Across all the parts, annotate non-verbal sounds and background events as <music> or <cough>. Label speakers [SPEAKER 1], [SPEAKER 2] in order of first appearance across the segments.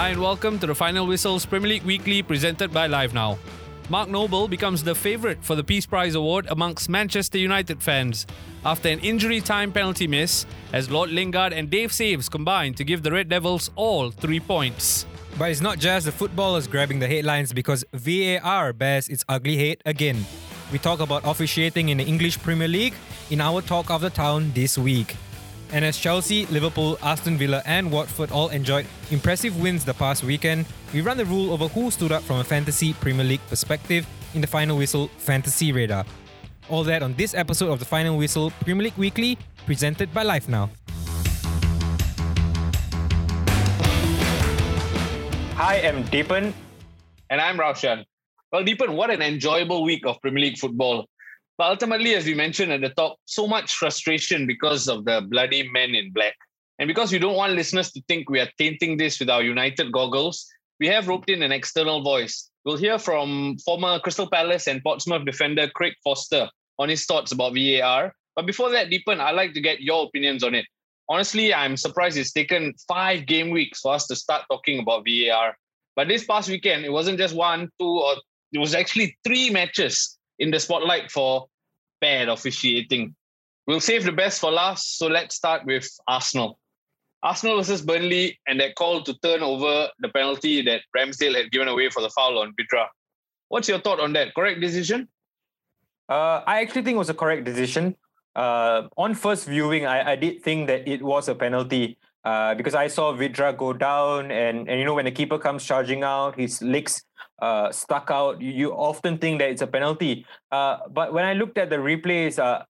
[SPEAKER 1] Hi and welcome to the Final Whistles Premier League Weekly presented by Live Now. Mark Noble becomes the favourite for the Peace Prize Award amongst Manchester United fans after an injury time penalty miss as Lord Lingard and Dave Saves combined to give the Red Devils all three points.
[SPEAKER 2] But it's not just the footballers grabbing the headlines because VAR bears its ugly head again. We talk about officiating in the English Premier League in our Talk of the Town this week. And as Chelsea, Liverpool, Aston Villa, and Watford all enjoyed impressive wins the past weekend, we run the rule over who stood up from a fantasy Premier League perspective in the Final Whistle Fantasy Radar. All that on this episode of the Final Whistle Premier League Weekly, presented by Live Now.
[SPEAKER 3] Hi, I'm Deepan.
[SPEAKER 4] And I'm Raushan. Well, Deepan, what an enjoyable week of Premier League football. But ultimately, as we mentioned at the top, so much frustration because of the bloody men in black. And because we don't want listeners to think we are tainting this with our United goggles, we have roped in an external voice. We'll hear from former Crystal Palace and Portsmouth defender Craig Foster on his thoughts about VAR. But before that, Deepan, I'd like to get your opinions on it. Honestly, I'm surprised it's taken five game weeks for us to start talking about VAR. But this past weekend, it wasn't just one, two, or it was actually three matches in the spotlight for bad officiating. We'll save the best for last, so let's start with Arsenal. Arsenal versus Burnley and that call to turn over the penalty that Ramsdale had given away for the foul on Vydra. What's your thought on that? Correct decision?
[SPEAKER 3] Uh, I actually think it was a correct decision. Uh, on first viewing, I, I did think that it was a penalty uh, because I saw Vydra go down, and, and you know when the keeper comes charging out, his legs uh, stuck out. You, you often think that it's a penalty. Uh, but when I looked at the replays, uh,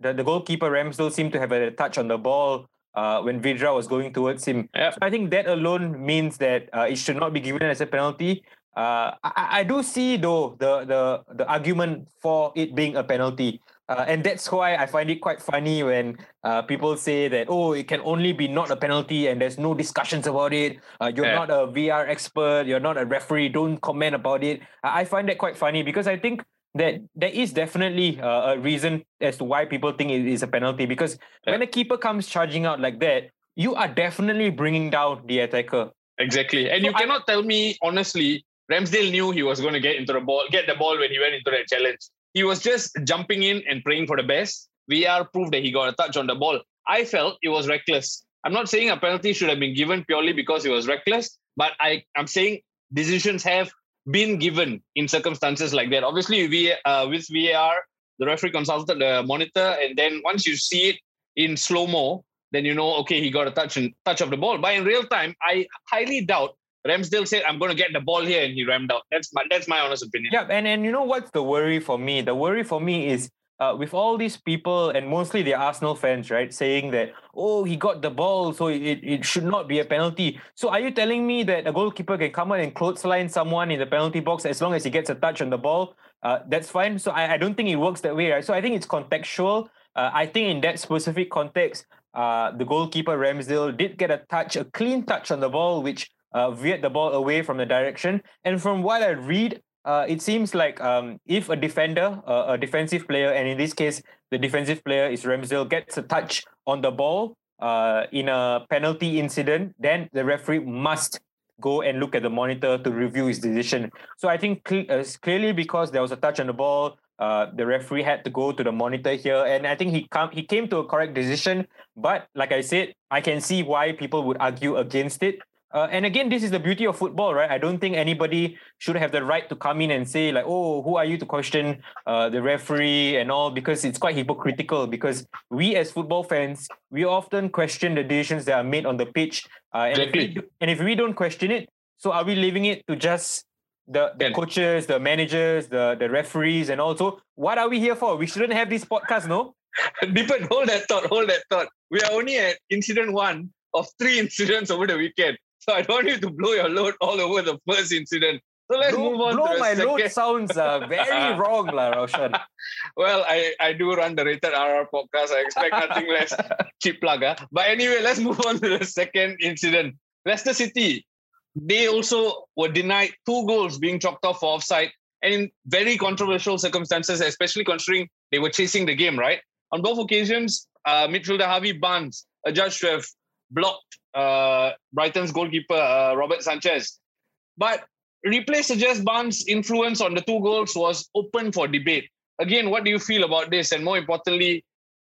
[SPEAKER 3] the, the goalkeeper Ramsdale seemed to have a touch on the ball uh, when Vydra was going towards him. Yep. So I think that alone means that uh, it should not be given as a penalty. Uh, I, I do see though the the the argument for it being a penalty. Uh, and that's why I find it quite funny when uh, people say that, oh, it can only be not a penalty and there's no discussions about it. Uh, you're yeah. not a VR expert, you're not a referee, don't comment about it. I find that quite funny because I think that there is definitely uh, a reason as to why people think it is a penalty. Because yeah. when a keeper comes charging out like that, you are definitely bringing down the attacker.
[SPEAKER 4] Exactly. And so you cannot I, tell me, honestly, Ramsdale knew he was going to get into the ball, get the ball when he went into that challenge. He was just jumping in and praying for the best. VAR proved that he got a touch on the ball. I felt it was reckless. I'm not saying a penalty should have been given purely because it was reckless, but I, I'm saying decisions have been given in circumstances like that. Obviously, we, uh, with VAR, the referee consulted the monitor, and then once you see it in slow mo, then you know, okay, he got a touch and touch of the ball. But in real time, I highly doubt Ramsdale said, "I'm going to get the ball here," and he rammed out. That's my that's my honest opinion.
[SPEAKER 3] Yeah, and and you know what's the worry for me? The worry for me is uh, with all these people and mostly the Arsenal fans, right, saying that oh he got the ball, so it, it should not be a penalty. So are you telling me that a goalkeeper can come out and clothesline someone in the penalty box as long as he gets a touch on the ball? Uh, that's fine. So I, I don't think it works that way, right? So I think it's contextual. Uh, I think in that specific context, uh, the goalkeeper Ramsdale did get a touch, a clean touch on the ball, which uh, veered the ball away from the direction. And from what I read, uh, it seems like um, if a defender, uh, a defensive player, and in this case, the defensive player is Ramsdale, gets a touch on the ball uh, in a penalty incident, then the referee must go and look at the monitor to review his decision. So I think cl- uh, clearly because there was a touch on the ball, uh, the referee had to go to the monitor here, and I think he come he came to a correct decision. But like I said, I can see why people would argue against it. Uh, and again, this is the beauty of football, right? I don't think anybody should have the right to come in and say like, "Oh, who are you to question uh, the referee and all?" Because it's quite hypocritical. Because we as football fans, we often question the decisions that are made on the pitch, uh, and, exactly. if we, and if we don't question it, so are we leaving it to just the, the coaches, the managers, the the referees, and also what are we here for? We shouldn't have this podcast, no? <laughs>
[SPEAKER 4] Deepan, hold that thought. Hold that thought. We are only at incident one of three incidents over the weekend. So I don't want you to blow your load all over the first incident. So let's blow,
[SPEAKER 3] move
[SPEAKER 4] on.
[SPEAKER 3] Blow my
[SPEAKER 4] second.
[SPEAKER 3] load sounds uh, very <laughs> wrong, La Raushan.
[SPEAKER 4] well, I, I do run the Rated RR podcast. I expect nothing <laughs> less. Cheap plug. Huh? But anyway, let's move on to the second incident. Leicester City, they also were denied two goals being chalked off for offside and in very controversial circumstances, especially considering they were chasing the game, right? On both occasions, uh, midfielder Harvey Barnes, adjudged to have blocked uh, Brighton's goalkeeper uh, Robert Sanchez. But replay suggests Barnes' influence on the two goals was open for debate. Again, what do you feel about this? And more importantly,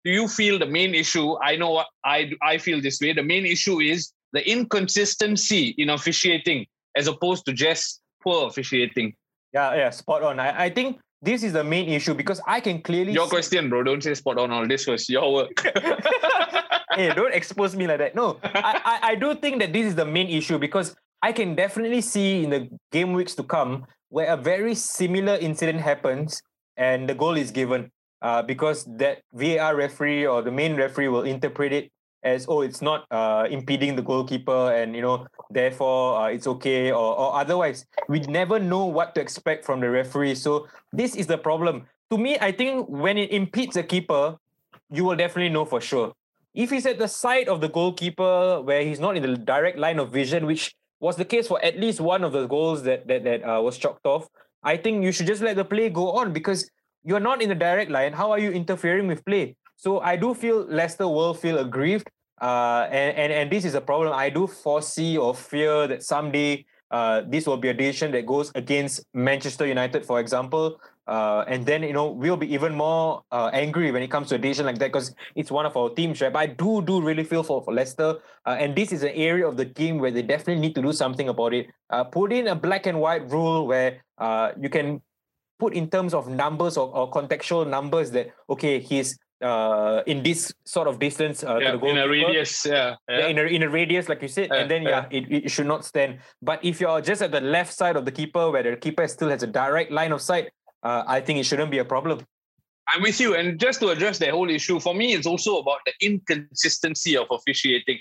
[SPEAKER 4] do you feel the main issue? I know what I I feel this way. The main issue is the inconsistency in officiating as opposed to just poor officiating.
[SPEAKER 3] Yeah, yeah, spot on. I, I think this is the main issue because I can clearly
[SPEAKER 4] Your question, bro. Don't say spot on. All this was your work. <laughs> <laughs>
[SPEAKER 3] hey, don't expose me like that. No, I, I, I do think that this is the main issue because I can definitely see in the game weeks to come where a very similar incident happens and the goal is given. Uh, because that VAR referee or the main referee will interpret it as oh it's not uh, impeding the goalkeeper and you know therefore uh, it's okay or, or otherwise we never know what to expect from the referee so this is the problem to me i think when it impedes a keeper you will definitely know for sure if he's at the side of the goalkeeper where he's not in the direct line of vision, which was the case for at least one of the goals that that, that uh, was chalked off, I think you should just let the play go on because you're not in the direct line. How are you interfering with play? So I do feel Leicester will feel aggrieved. Uh, and, and, and this is a problem. I do foresee or fear that someday uh, this will be a decision that goes against Manchester United, for example. Uh, and then you know we'll be even more uh, angry when it comes to a decision like that because it's one of our teams, right? But I do do really feel for for Leicester, uh, and this is an area of the game where they definitely need to do something about it. Uh, put in a black and white rule where you can put in terms of numbers or, or contextual numbers that okay he's uh, in this sort of distance uh,
[SPEAKER 4] yeah,
[SPEAKER 3] to the
[SPEAKER 4] in a radius. Yeah.
[SPEAKER 3] Yeah,
[SPEAKER 4] yeah.
[SPEAKER 3] in a, in a radius, like you said,
[SPEAKER 4] Yeah,
[SPEAKER 3] and then yeah, it, it should not stand. But if you're just at the left side of the keeper, where the keeper still has a direct line of sight, uh, I think it shouldn't be a problem.
[SPEAKER 4] I'm with you. And just to address that whole issue, for me, it's also about the inconsistency of officiating.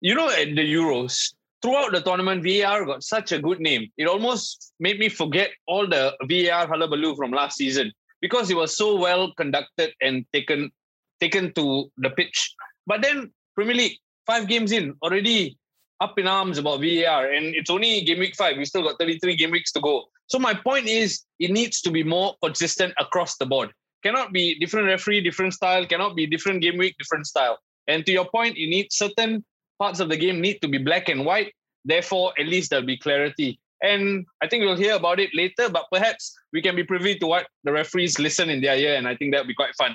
[SPEAKER 4] You know, at the Euros, throughout the tournament, VAR got such a good name. It almost made me forget all the VAR hullabaloo from last season because it was so well conducted and taken taken to the pitch. But then Premier League, five games in, already up in arms about VAR, and it's only game week five. We still got 33 game weeks to go. So my point is, it needs to be more consistent across the board. Cannot be different referee, different style. Cannot be different game week, different style. And to your point, you need certain parts of the game need to be black and white. Therefore, at least there'll be clarity. And I think we'll hear about it later, but perhaps we can be privy to what the referees listen in their ear, and I think that'll be quite fun.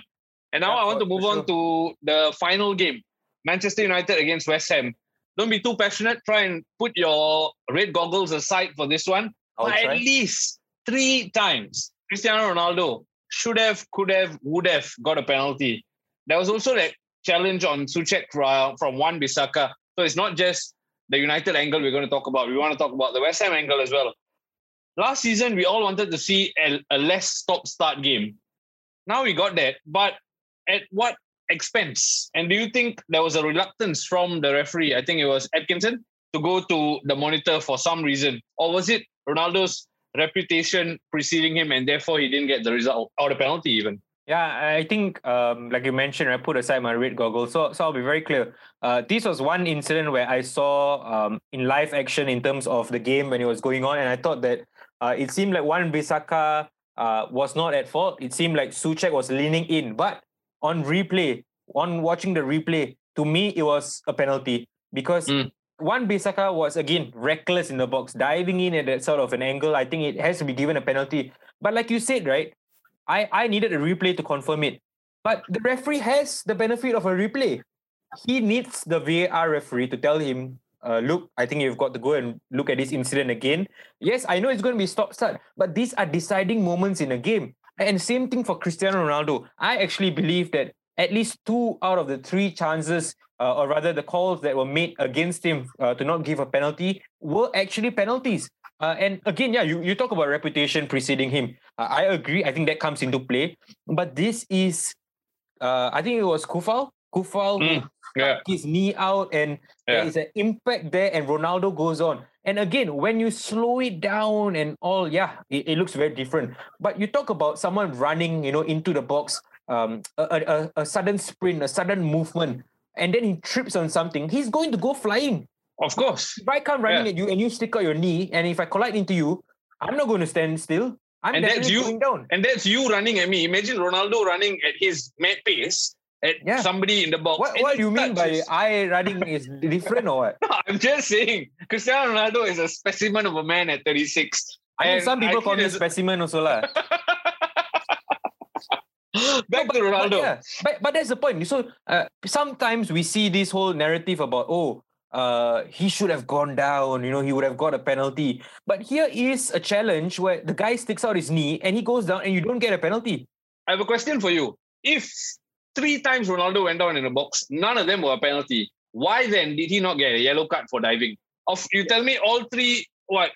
[SPEAKER 4] And now I want to move
[SPEAKER 3] for
[SPEAKER 4] on to the final game Manchester United against West Ham. Don't be too passionate. Try and put your red goggles aside for this one.
[SPEAKER 3] I'll
[SPEAKER 4] but
[SPEAKER 3] try.
[SPEAKER 4] at least three times, Cristiano Ronaldo should have, could have, would have got a penalty. There was also that challenge on Souček fra- from Wan-Bissaka. So it's not just the United angle we're going to talk about. We want to talk about the West Ham angle as well. Last season, we all wanted to see a, a less stop-start game. Now we got that, but at what expense? And do you think there was a reluctance from the referee? I think it was Atkinson to go to the monitor for some reason, or was it Ronaldo's reputation preceding him, and therefore he didn't get the result or the penalty even?
[SPEAKER 3] Yeah, I think, um, like you mentioned, I put aside my red goggles. So, so I'll be very clear. Uh, this was one incident where I saw um, in live action in terms of the game when it was going on, and I thought that uh, it seemed like Wan-Bissaka uh, was not at fault. It seemed like Souček was leaning in, but on replay, on watching the replay, to me it was a penalty because
[SPEAKER 4] Mm.
[SPEAKER 3] Wan-Bissaka was again reckless in the box, diving in at that sort of an angle. I think it has to be given a penalty. But like you said, right? I, I needed a replay to confirm it. But the referee has the benefit of a replay. He needs the VAR referee to tell him, uh, look, I think you've got to go and look at this incident again. Yes, I know it's going to be stop start, but these are deciding moments in a game. And same thing for Cristiano Ronaldo. I actually believe that at least two out of the three chances, uh, or rather the calls that were made against him uh, to not give a penalty, were actually penalties. Uh, and again, yeah, you, you talk about reputation preceding him. Uh, I agree. I think that comes into play. But this is, uh, I think it was Coufal. Coufal
[SPEAKER 4] Mm, yeah.
[SPEAKER 3] his knee out, and there
[SPEAKER 4] Yeah.
[SPEAKER 3] is an impact there, and Ronaldo goes on. And again, when you slow it down and all, yeah, it, it looks very different. But you talk about someone running, you know, into the box, um, a, a- a sudden sprint, a sudden movement, and then he trips on something. He's going to go flying.
[SPEAKER 4] Of course.
[SPEAKER 3] If I come running
[SPEAKER 4] Yeah.
[SPEAKER 3] at you and you stick out your knee, and if I collide into you, I'm not going to stand still. I'm
[SPEAKER 4] And that's you-
[SPEAKER 3] down.
[SPEAKER 4] And that's you running at me. Imagine Ronaldo running at his mad pace. at
[SPEAKER 3] Yeah.
[SPEAKER 4] somebody in the box.
[SPEAKER 3] What what do you mean by I running is <laughs> different or what?
[SPEAKER 4] I'm just saying, Cristiano Ronaldo is a specimen of a man at 36.
[SPEAKER 3] I mean,
[SPEAKER 4] And
[SPEAKER 3] some people
[SPEAKER 4] I
[SPEAKER 3] call
[SPEAKER 4] him
[SPEAKER 3] me
[SPEAKER 4] as-
[SPEAKER 3] specimen also lah. <laughs>
[SPEAKER 4] Back
[SPEAKER 3] No,
[SPEAKER 4] to Ronaldo.
[SPEAKER 3] But, yeah, but, but that's the point. So uh, sometimes we see this whole narrative about, oh, uh, he should have gone down, you know, he would have got a penalty. But here is a challenge where the guy sticks out his knee and he goes down and you don't get a penalty.
[SPEAKER 4] I have a question for you. If three times Ronaldo went down in a box, none of them were a penalty. Why then did he not get a yellow card for diving? Of you tell me all three what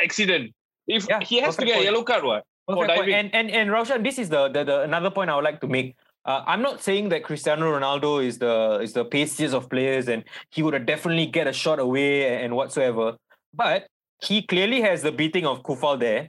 [SPEAKER 4] accident? If
[SPEAKER 3] Yeah,
[SPEAKER 4] he has to get a yellow card, what? For
[SPEAKER 3] point.
[SPEAKER 4] diving.
[SPEAKER 3] And and and Raushan, this is the, the the another point I would like to make. Uh, I'm not saying that Cristiano Ronaldo is the is the paciest of players and he would definitely get a shot away and whatsoever. But he clearly has the beating of Coufal there.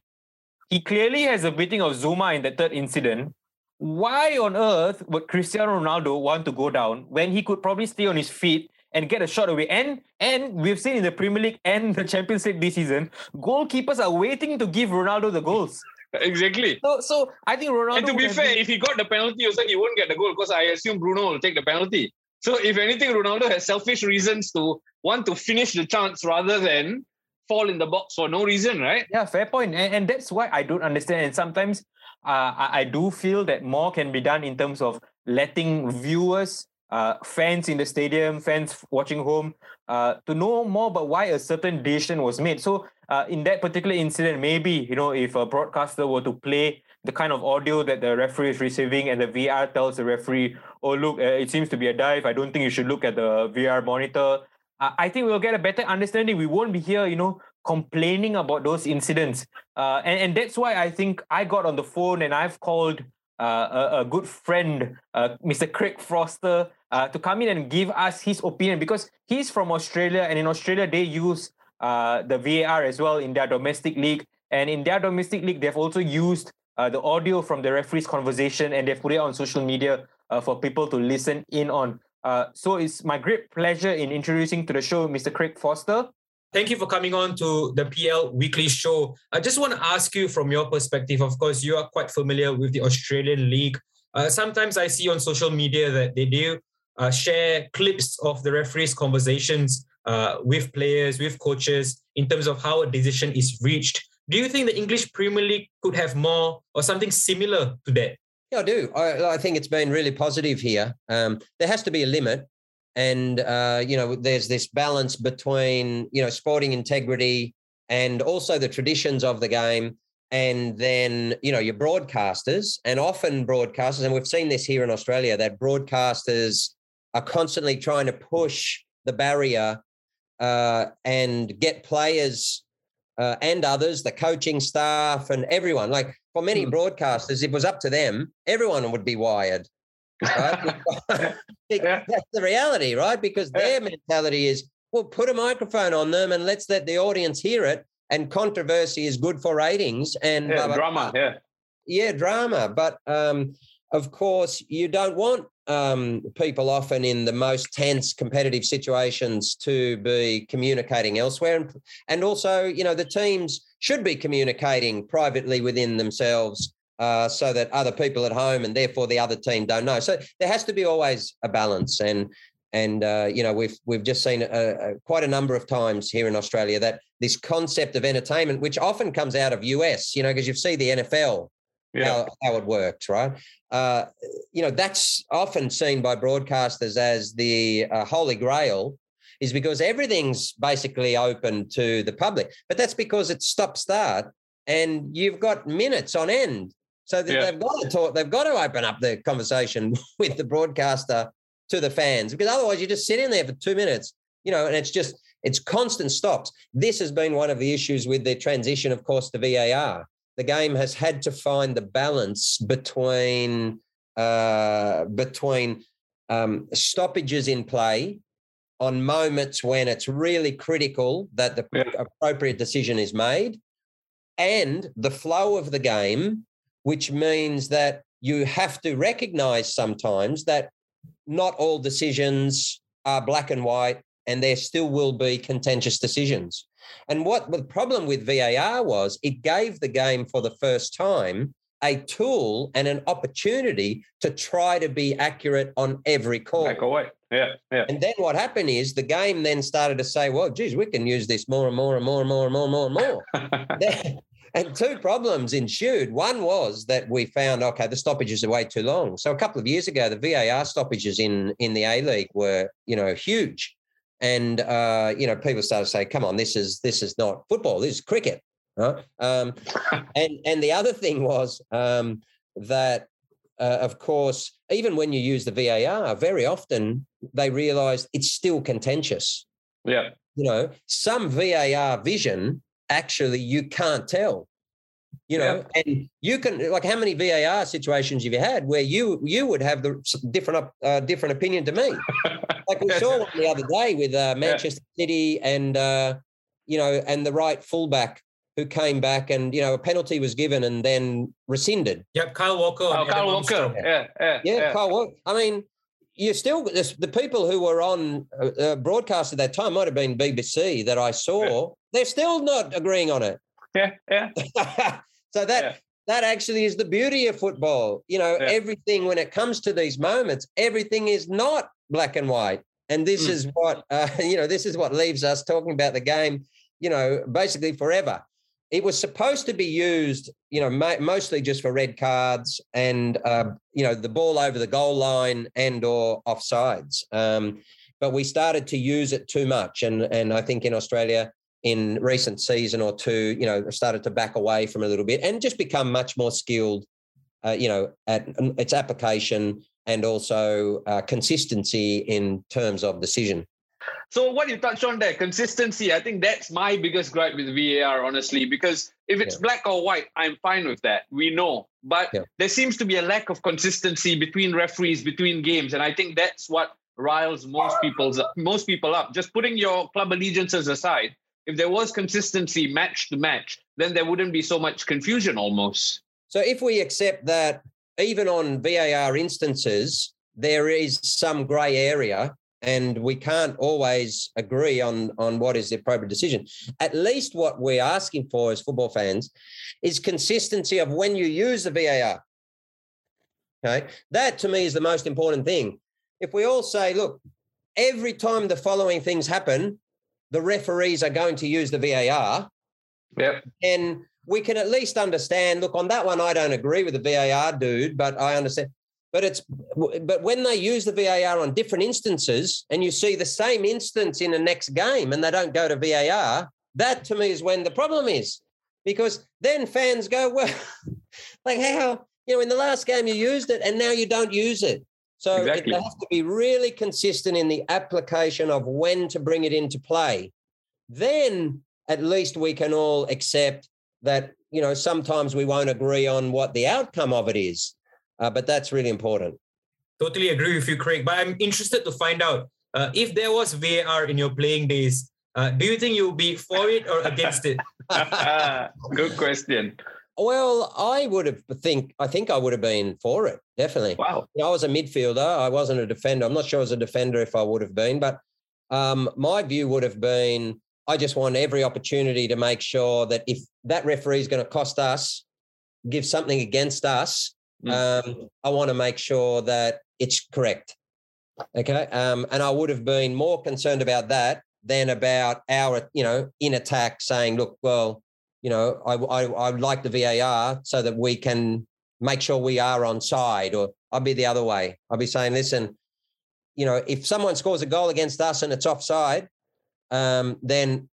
[SPEAKER 3] He clearly has the beating of Zouma in the third incident. Why on earth would Cristiano Ronaldo want to go down when he could probably stay on his feet and get a shot away? And and we've seen in the Premier League and <laughs> the Champions League this season, goalkeepers are waiting to give Ronaldo the goals.
[SPEAKER 4] Exactly.
[SPEAKER 3] So, so I think Ronaldo.
[SPEAKER 4] And to be fair,
[SPEAKER 3] been-
[SPEAKER 4] if he got the penalty, also he won't get the goal because I assume Bruno will take the penalty. So if anything, Ronaldo has selfish reasons to want to finish the chance rather than fall in the box for no reason, right?
[SPEAKER 3] yeah, fair point, and, and that's why I don't understand. And sometimes uh, I, I do feel that more can be done in terms of letting viewers, uh, fans in the stadium, fans watching home, uh, to know more about why a certain decision was made. So uh, in that particular incident, maybe you know if a broadcaster were to play the kind of audio that the referee is receiving, and the VR tells the referee, "Oh look, uh, it seems to be a dive. I don't think you should look at the VR monitor." I I think we'll get a better understanding. We won't be here, you know, complaining about those incidents. Uh, and, and that's why I think I got on the phone and I've called uh, a, a good friend, uh, Mr. Craig Foster, uh, to come in and give us his opinion because he's from Australia and in Australia they use uh, the VAR as well in their domestic league. And in their domestic league, they've also used uh, the audio from the referee's conversation and they've put it on social media uh, for people to listen in on. Uh, so it's my great pleasure in introducing to the show Mr. Craig Foster.
[SPEAKER 5] Thank you for coming on to the PL Weekly Show. I just want to ask you from your perspective. Of course, you are quite familiar with the Australian League. Uh, sometimes I see on social media that they do uh, share clips of the referees' conversations uh, with players, with coaches, in terms of how a decision is reached. Do you think the English Premier League could have more or something similar to that?
[SPEAKER 6] Yeah, I do. I, I think it's been really positive here. Um, there has to be a limit, and uh, you know, there's this balance between you know sporting integrity and also the traditions of the game, and then you know your broadcasters, and often broadcasters, and we've seen this here in Australia that broadcasters are constantly trying to push the barrier uh, and get players uh, and others, the coaching staff and everyone. Like for many
[SPEAKER 3] Hmm.
[SPEAKER 6] broadcasters, it was up to them, everyone would be wired. Right? <laughs>
[SPEAKER 3] Yeah.
[SPEAKER 6] That's the reality, right? Because their mentality is, well, put a microphone on them and let's let the audience hear it. And controversy is good for ratings and blah, blah,
[SPEAKER 4] drama.
[SPEAKER 6] blah
[SPEAKER 4] Yeah.
[SPEAKER 6] yeah, drama. But um, of course, you don't want um, people often in the most tense competitive situations to be communicating elsewhere. And, and also, you know, the teams should be communicating privately within themselves uh, so that other people at home and therefore the other team don't know. So there has to be always a balance. And and uh, you know we've we've just seen uh, quite a number of times here in Australia that this concept of entertainment, which often comes out of US, you know, because you see the NFL
[SPEAKER 4] Yeah.
[SPEAKER 6] how, how it works, right? Uh, you know, that's often seen by broadcasters as the uh, holy grail, is because everything's basically open to the public. But that's because it's stop start, and you've got minutes on end. So that
[SPEAKER 4] Yeah.
[SPEAKER 6] they've got to talk. They've got to open up the conversation <laughs> with the broadcaster to the fans, because otherwise you're just sit in there for two minutes, you know, and it's just it's constant stops. This has been one of the issues with the transition, of course, to VAR the game has had to find the balance between uh, between um, stoppages in play on moments when it's really critical that the
[SPEAKER 4] Yeah.
[SPEAKER 6] appropriate decision is made, and the flow of the game, which means that you have to recognize sometimes that not all decisions are black and white, and there still will be contentious decisions. And what the problem with VAR was, it gave the game for the first time a tool and an opportunity to try to be accurate on every call.
[SPEAKER 7] Or white. Yeah, yeah.
[SPEAKER 6] And then what happened is the game then started to say, well, geez, we can use this more and more and more and more and more and more and more. <laughs> and two problems ensued. One was that we found, okay, the stoppages are way too long. So a couple of years ago, the VAR stoppages in in the A League were, you know, huge. And uh, you know, people started to say, come on, this is this is not football, this is cricket. Huh? Um, <laughs> and and the other thing was um, that uh, of course, even when you use the VAR, very often they realise it's still contentious.
[SPEAKER 7] Yeah.
[SPEAKER 6] You know, some VAR vision actually you can't tell. You know,
[SPEAKER 7] Yeah.
[SPEAKER 6] and you can like how many VAR situations have you had where you you would have the different op- uh, different opinion to me? <laughs> Like we saw one the other day with uh, Manchester City and uh, you know and the right fullback who came back and you know a penalty was given and then rescinded.
[SPEAKER 3] Yep, Kyle Walker.
[SPEAKER 7] Oh,
[SPEAKER 3] and Adam
[SPEAKER 7] Kyle Walker.
[SPEAKER 3] Armstrong.
[SPEAKER 7] Yeah, yeah,
[SPEAKER 6] Yeah, Kyle Walker. I mean, you still the, the people who were on uh, uh, broadcast at that time might have been BBC that I saw. They're still not agreeing on it.
[SPEAKER 7] Yeah, yeah. <laughs>
[SPEAKER 6] so that
[SPEAKER 7] Yeah.
[SPEAKER 6] that actually is the beauty of football. You know,
[SPEAKER 7] Yeah.
[SPEAKER 6] everything when it comes to these moments, everything is not black and white. And this
[SPEAKER 7] Mm.
[SPEAKER 6] is what <laughs> uh, you know. This is what leaves us talking about the game. You know, basically forever. It was supposed to be used, you know, mo- mostly just for red cards and uh, you know the ball over the goal line and or offsides. Um, but we started to use it too much, and and I think in Australia in recent season or two, you know, started to back away from a little bit and just become much more skilled, uh, you know, at its application and also uh, consistency in terms of decision.
[SPEAKER 7] So what you touched on there, consistency. I think that's my biggest gripe with VAR, honestly, because if it's
[SPEAKER 6] Yeah.
[SPEAKER 7] black or white, I'm fine with that. We know, but
[SPEAKER 6] Yeah.
[SPEAKER 7] there seems to be a lack of consistency between referees, between games, and I think that's what riles most people's most people up. Just putting your club allegiances aside, if there was consistency match to match, then there wouldn't be so much confusion almost.
[SPEAKER 6] So if we accept that even on VAR instances, there is some grey area and we can't always agree on, on what is the appropriate decision. At least what we're asking for as football fans is consistency of when you use the VAR. Okay. That to me is the most important thing. If we all say, look, every time the following things happen, the referees are going to use the VAR,
[SPEAKER 7] Yep.
[SPEAKER 6] and we can at least understand. Look, on that one, I don't agree with the VAR dude, but I understand. But it's but when they use the VAR on different instances, and you see the same instance in the next game, and they don't go to VAR, that to me is when the problem is, because then fans go, <laughs> well, like how you know in the last game you used it, and now you don't use it. So it,
[SPEAKER 7] Exactly.
[SPEAKER 6] they have to be really consistent in the application of when to bring it into play. Then at least we can all accept that you know sometimes we won't agree on what the outcome of it is uh, but that's really important
[SPEAKER 3] Totally agree with you, Craig. But I'm interested to find out uh, if there was VAR in your playing days. Uh, do you think you'll be for it or against it? <laughs>
[SPEAKER 7] Good question.
[SPEAKER 6] Well i would have think i think i would have been for it definitely
[SPEAKER 7] Wow.
[SPEAKER 6] You know, I was a midfielder. I wasn't a defender. I'm not sure as a defender if I would have been, but um, my view would have been I just want every opportunity to make sure that if that referee is going to cost us, give something against us, um, I want to make sure that it's correct. Okay. Um, and I would have been more concerned about that than about our, you know, in attack saying, look, well, you know, I, I, I like the VAR so that we can make sure we are on side or I'll be the other way. I'll be saying, listen, you know, if someone scores a goal against us and it's offside, um, then,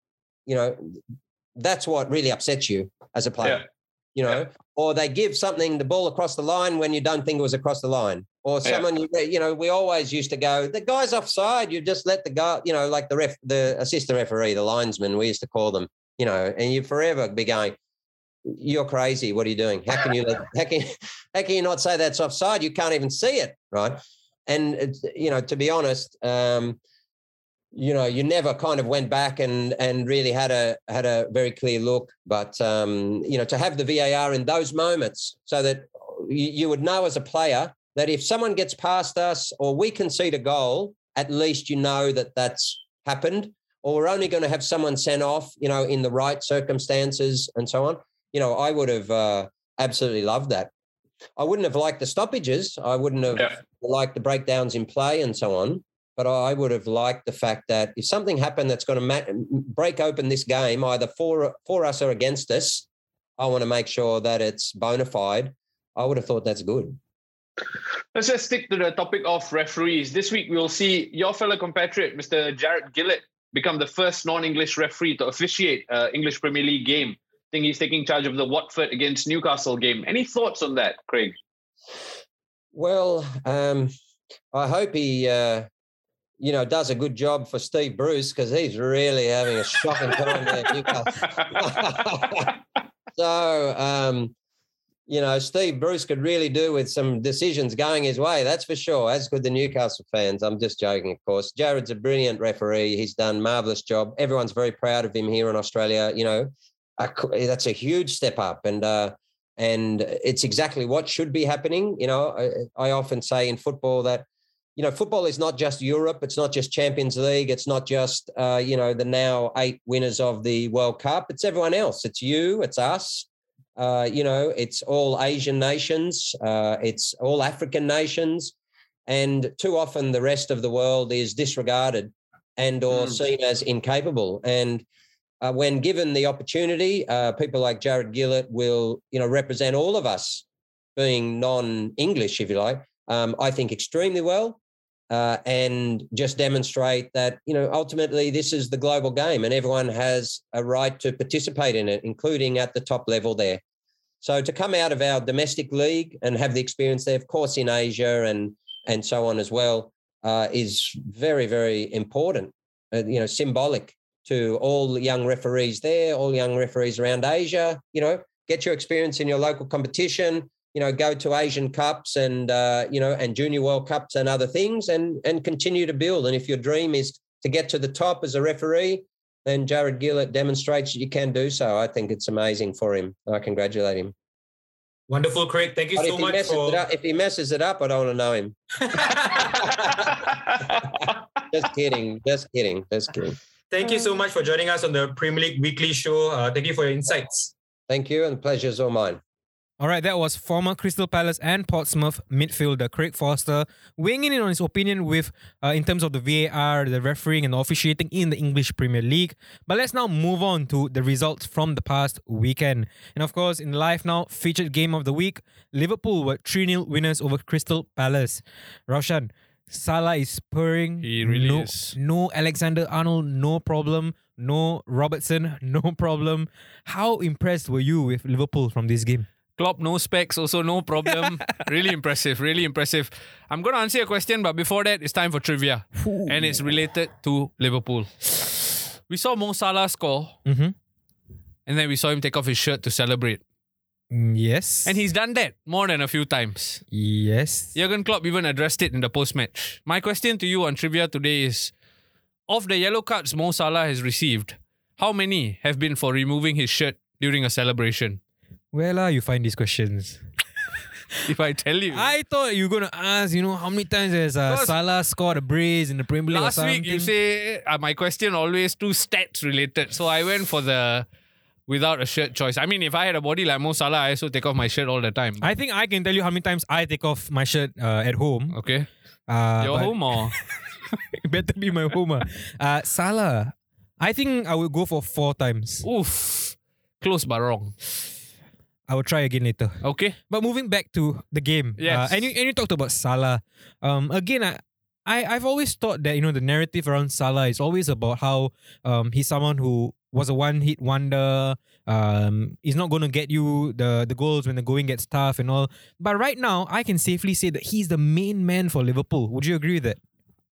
[SPEAKER 6] you know, that's what really upsets you as a player,
[SPEAKER 7] Yeah.
[SPEAKER 6] you know, or they give something, the ball across the line when you don't think it was across the line or
[SPEAKER 7] Yeah.
[SPEAKER 6] someone, you, you know, we always used to go, the guy's offside. You just let the guy, you know, like the ref, the assistant referee, the linesman, we used to call them, you know, and you forever be going, you're crazy. What are you doing? How can you how can <laughs> how can you not say that's offside? You can't even see it, right? And it's, you know, to be honest, um, you know, you never kind of went back and and really had a had a very clear look. But um, you know, to have the VAR in those moments, so that you, you would know as a player that if someone gets past us or we concede a goal, at least you know that that's happened, or we're only going to have someone sent off, you know, in the right circumstances and so on. You know, I would have uh, absolutely loved that. I wouldn't have liked the stoppages. I wouldn't have
[SPEAKER 7] Yeah.
[SPEAKER 6] liked the breakdowns in play and so on. But I would have liked the fact that if something happened that's going to ma- break open this game, either for for us or against us, I want to make sure that it's bona fide. I would have thought that's good.
[SPEAKER 7] Let's just stick to the topic of referees. This week, we will see your fellow compatriot, Mr. Jared Gillett, become the first non English referee to officiate uh, English Premier League game. I think he's taking charge of the Watford against Newcastle game. Any thoughts on that, Craig?
[SPEAKER 6] Well, um, I hope he, uh, you know, does a good job for Steve Bruce because he's really having a shocking time there. at Newcastle. <laughs> <laughs> so, um, you know, Steve Bruce could really do with some decisions going his way. That's for sure. As could the Newcastle fans. I'm just joking, of course. Jared's a brilliant referee. He's done marvelous job. Everyone's very proud of him here in Australia. You know, that's a huge step up, and uh, and it's exactly what should be happening. You know, I, I often say in football that you know football is not just Europe. It's not just Champions League. It's not just uh, you know the now eight winners of the World Cup. It's everyone else. It's you. It's us. Uh, you know, it's all Asian nations. Uh, it's all African nations, and too often the rest of the world is disregarded and or
[SPEAKER 7] Mm.
[SPEAKER 6] seen as incapable. And uh, when given the opportunity, uh, people like Jared Gillett will, you know, represent all of us, being non-English, if you like. Um, I think extremely well, uh, and just demonstrate that you know ultimately this is the global game, and everyone has a right to participate in it, including at the top level there. So to come out of our domestic league and have the experience there, of course, in Asia and and so on as well, uh, is very very important. Uh, you know, symbolic to all young referees there, all young referees around Asia. You know, get your experience in your local competition. You know, go to Asian Cups and uh, you know and Junior World Cups and other things, and and continue to build. And if your dream is to get to the top as a referee, then Jared Gillett demonstrates that you can do so. I think it's amazing for him. I congratulate him.
[SPEAKER 3] Wonderful, Craig. Thank you
[SPEAKER 6] But
[SPEAKER 3] so much for.
[SPEAKER 6] up, if he messes it up, I don't want to know him. <laughs> Just kidding. Just kidding. Just kidding.
[SPEAKER 3] Thank you so much for joining us on the Premier League Weekly Show. Uh, thank you for your insights.
[SPEAKER 6] Thank you, and the pleasure's all mine.
[SPEAKER 3] All right, that was former Crystal Palace and Portsmouth midfielder Craig Foster weighing in on his opinion with uh, in terms of the VAR, the refereeing, and the officiating in the English Premier League. But let's now move on to the results from the past weekend. And of course, in live now, featured game of the week, Liverpool were 3 0 winners over Crystal Palace. Raushan, Salah is purring.
[SPEAKER 4] He really
[SPEAKER 3] no,
[SPEAKER 4] is.
[SPEAKER 3] No Alexander Arnold, no problem. No Robertson, <laughs> no problem. How impressed were you with Liverpool from this game?
[SPEAKER 4] Klopp, no specs, also no problem. <laughs> really impressive, really impressive. I'm going to answer your question, but before that, it's time for trivia. And it's related to Liverpool. We saw Mo Salah score,
[SPEAKER 3] Mm-hmm.
[SPEAKER 4] and then we saw him take off his shirt to celebrate.
[SPEAKER 3] Mm, Yes.
[SPEAKER 4] And he's done that more than a few times.
[SPEAKER 3] yes.
[SPEAKER 4] Jurgen Klopp even addressed it in the post-match. My question to you on trivia today is, of the yellow cards Mo Salah has received, how many have been for removing his shirt during a celebration?
[SPEAKER 3] Where are you find these questions? <laughs>
[SPEAKER 4] If I tell you.
[SPEAKER 3] I thought you were gonna ask, you know, how many times has uh,
[SPEAKER 4] Because-
[SPEAKER 3] Salah scored a brace in the Premier League or
[SPEAKER 4] Last week you say uh, my question always too stats related, so I went for the without a shirt choice. I mean, if I had a body like Mo Salah, I also take off my shirt all the time.
[SPEAKER 3] I think I can tell you how many times I take off my shirt uh, at home.
[SPEAKER 4] okay,
[SPEAKER 3] Uh,
[SPEAKER 4] your
[SPEAKER 3] but
[SPEAKER 4] home or <laughs>
[SPEAKER 3] it better be my home. ah. Uh, Salah, I think I will go for four times.
[SPEAKER 4] oof, close but wrong.
[SPEAKER 3] I will try again later.
[SPEAKER 4] Okay,
[SPEAKER 3] But moving back to the game,
[SPEAKER 4] Yes.
[SPEAKER 3] uh, and you and you talked about Salah. Um, again, I, I I've always thought that you know the narrative around Salah is always about how um he's someone who was a one hit wonder. Um, he's not going to get you the the goals when the going gets tough and all. But right now, I can safely say that he's the main man for Liverpool. Would you agree with that?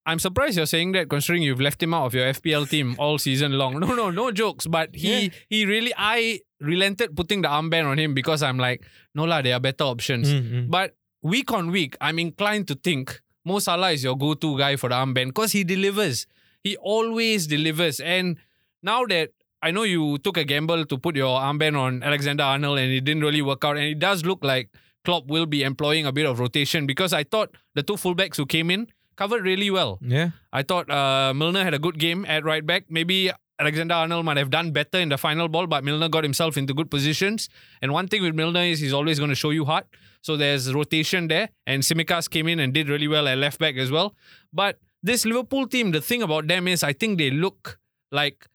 [SPEAKER 4] I'm surprised you're saying that considering you've left him out of your FPL team all season long. No, no, no jokes. But he
[SPEAKER 3] Yeah.
[SPEAKER 4] he really I relented putting the armband on him because I'm like, no lah, there are better options.
[SPEAKER 3] Mm, mm.
[SPEAKER 4] But week on week, I'm inclined to think Mo Salah is your go-to guy for the armband because he delivers. He always delivers. And now that I know you took a gamble to put your armband on Alexander Arnold and it didn't really work out, and it does look like Klopp will be employing a bit of rotation because I thought the two fullbacks who came in covered really well.
[SPEAKER 3] Yeah.
[SPEAKER 4] I thought uh, Milner had a good game at right back. Maybe Alexander Arnold might have done better in the final ball, but Milner got himself into good positions. And one thing with Milner is he's always going to show you heart. So there's rotation there. And Tsimikas came in and did really well at left back as well. But this Liverpool team, the thing about them is I think they look like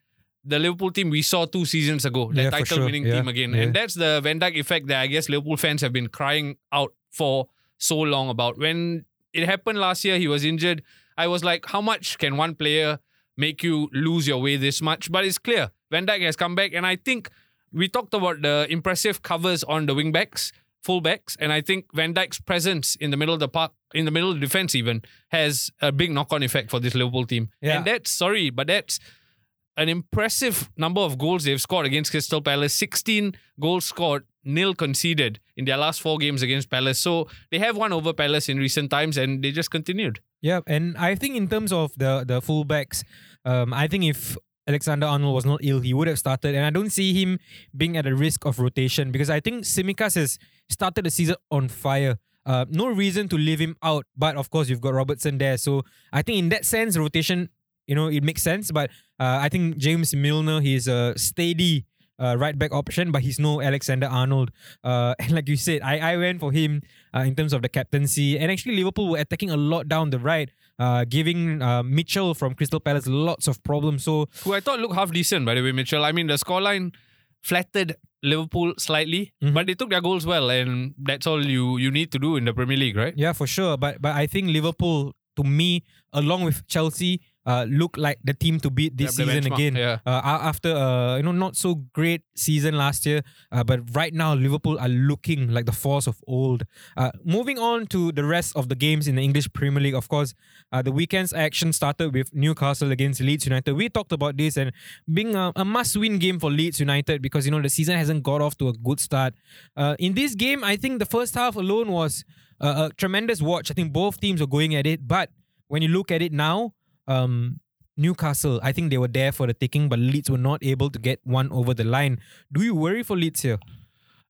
[SPEAKER 4] the Liverpool team we saw two seasons ago, the
[SPEAKER 3] Yeah,
[SPEAKER 4] title
[SPEAKER 3] sure.
[SPEAKER 4] winning
[SPEAKER 3] Yeah,
[SPEAKER 4] team again.
[SPEAKER 3] yeah.
[SPEAKER 4] And that's the Van Dijk effect that I guess Liverpool fans have been crying out for so long about. When it happened last year, he was injured. I was like, how much can one player make you lose your way this much? But it's clear. Van Dijk has come back, and I think we talked about the impressive covers on the wingbacks, fullbacks. and I think Van Dijk's presence in the middle of the park, in the middle of the defense even, has a big knock-on effect for this Liverpool team.
[SPEAKER 3] Yeah.
[SPEAKER 4] And that's sorry, but that's an impressive number of goals they've scored against Crystal Palace. 16 goals scored, nil conceded in their last four games against Palace. So they have won over Palace in recent times and they just continued.
[SPEAKER 3] Yeah, and I think in terms of the the fullbacks, um, I think if Alexander Arnold was not ill, he would have started, and I don't see him being at a risk of rotation because I think Tsimikas has started the season on fire. Uh, no reason to leave him out, but of course you've got Robertson there, so I think in that sense rotation, you know, it makes sense. But uh, I think James Milner, he's a steady. Uh, right back option, but he's no Alexander Arnold. Uh, <laughs> and like you said, I, I went for him uh, in terms of the captaincy. And actually, Liverpool were attacking a lot down the right, uh, giving uh, Mitchell from Crystal Palace lots of problems. So
[SPEAKER 4] Who I thought looked half decent, by the way, Mitchell. I mean, the scoreline flattered Liverpool slightly,
[SPEAKER 3] Mhm.
[SPEAKER 4] but they took their goals well, and that's all you you need to do in the Premier League, right?
[SPEAKER 3] yeah, for sure. But but I think Liverpool, to me, along with Chelsea, uh, look like the team to beat this season
[SPEAKER 4] benchmark,
[SPEAKER 3] again.
[SPEAKER 4] yeah.
[SPEAKER 3] Uh, after uh, you know not so great season last year, uh, but right now Liverpool are looking like the force of old. Uh, moving on to the rest of the games in the English Premier League, of course, uh, the weekend's action started with Newcastle against Leeds United. We talked about this and being a, a must-win game for Leeds United because you know the season hasn't got off to a good start. Uh, in this game, I think the first half alone was uh, a tremendous watch. I think both teams were going at it, but when you look at it now, um, Newcastle, I think they were there for the taking, but Leeds were not able to get one over the line. Do you worry for Leeds here?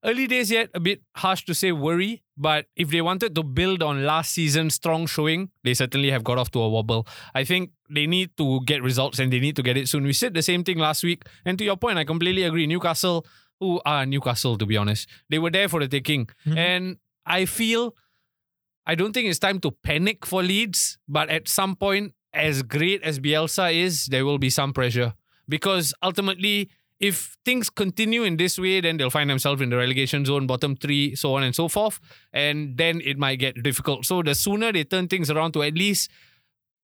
[SPEAKER 4] Early days yet, a bit harsh to say worry, but if they wanted to build on last season's strong showing, they certainly have got off to a wobble. I think they need to get results and they need to get it soon. We said the same thing last week, and to your point, I completely agree. Newcastle, who are Newcastle to be honest, they were there for the taking,
[SPEAKER 3] Mhm.
[SPEAKER 4] and I feel, I don't think it's time to panic for Leeds, but at some point, as great as Bielsa is, there will be some pressure because ultimately if things continue in this way, then they'll find themselves in the relegation zone, bottom three, so on and so forth. And then it might get difficult. So the sooner they turn things around to at least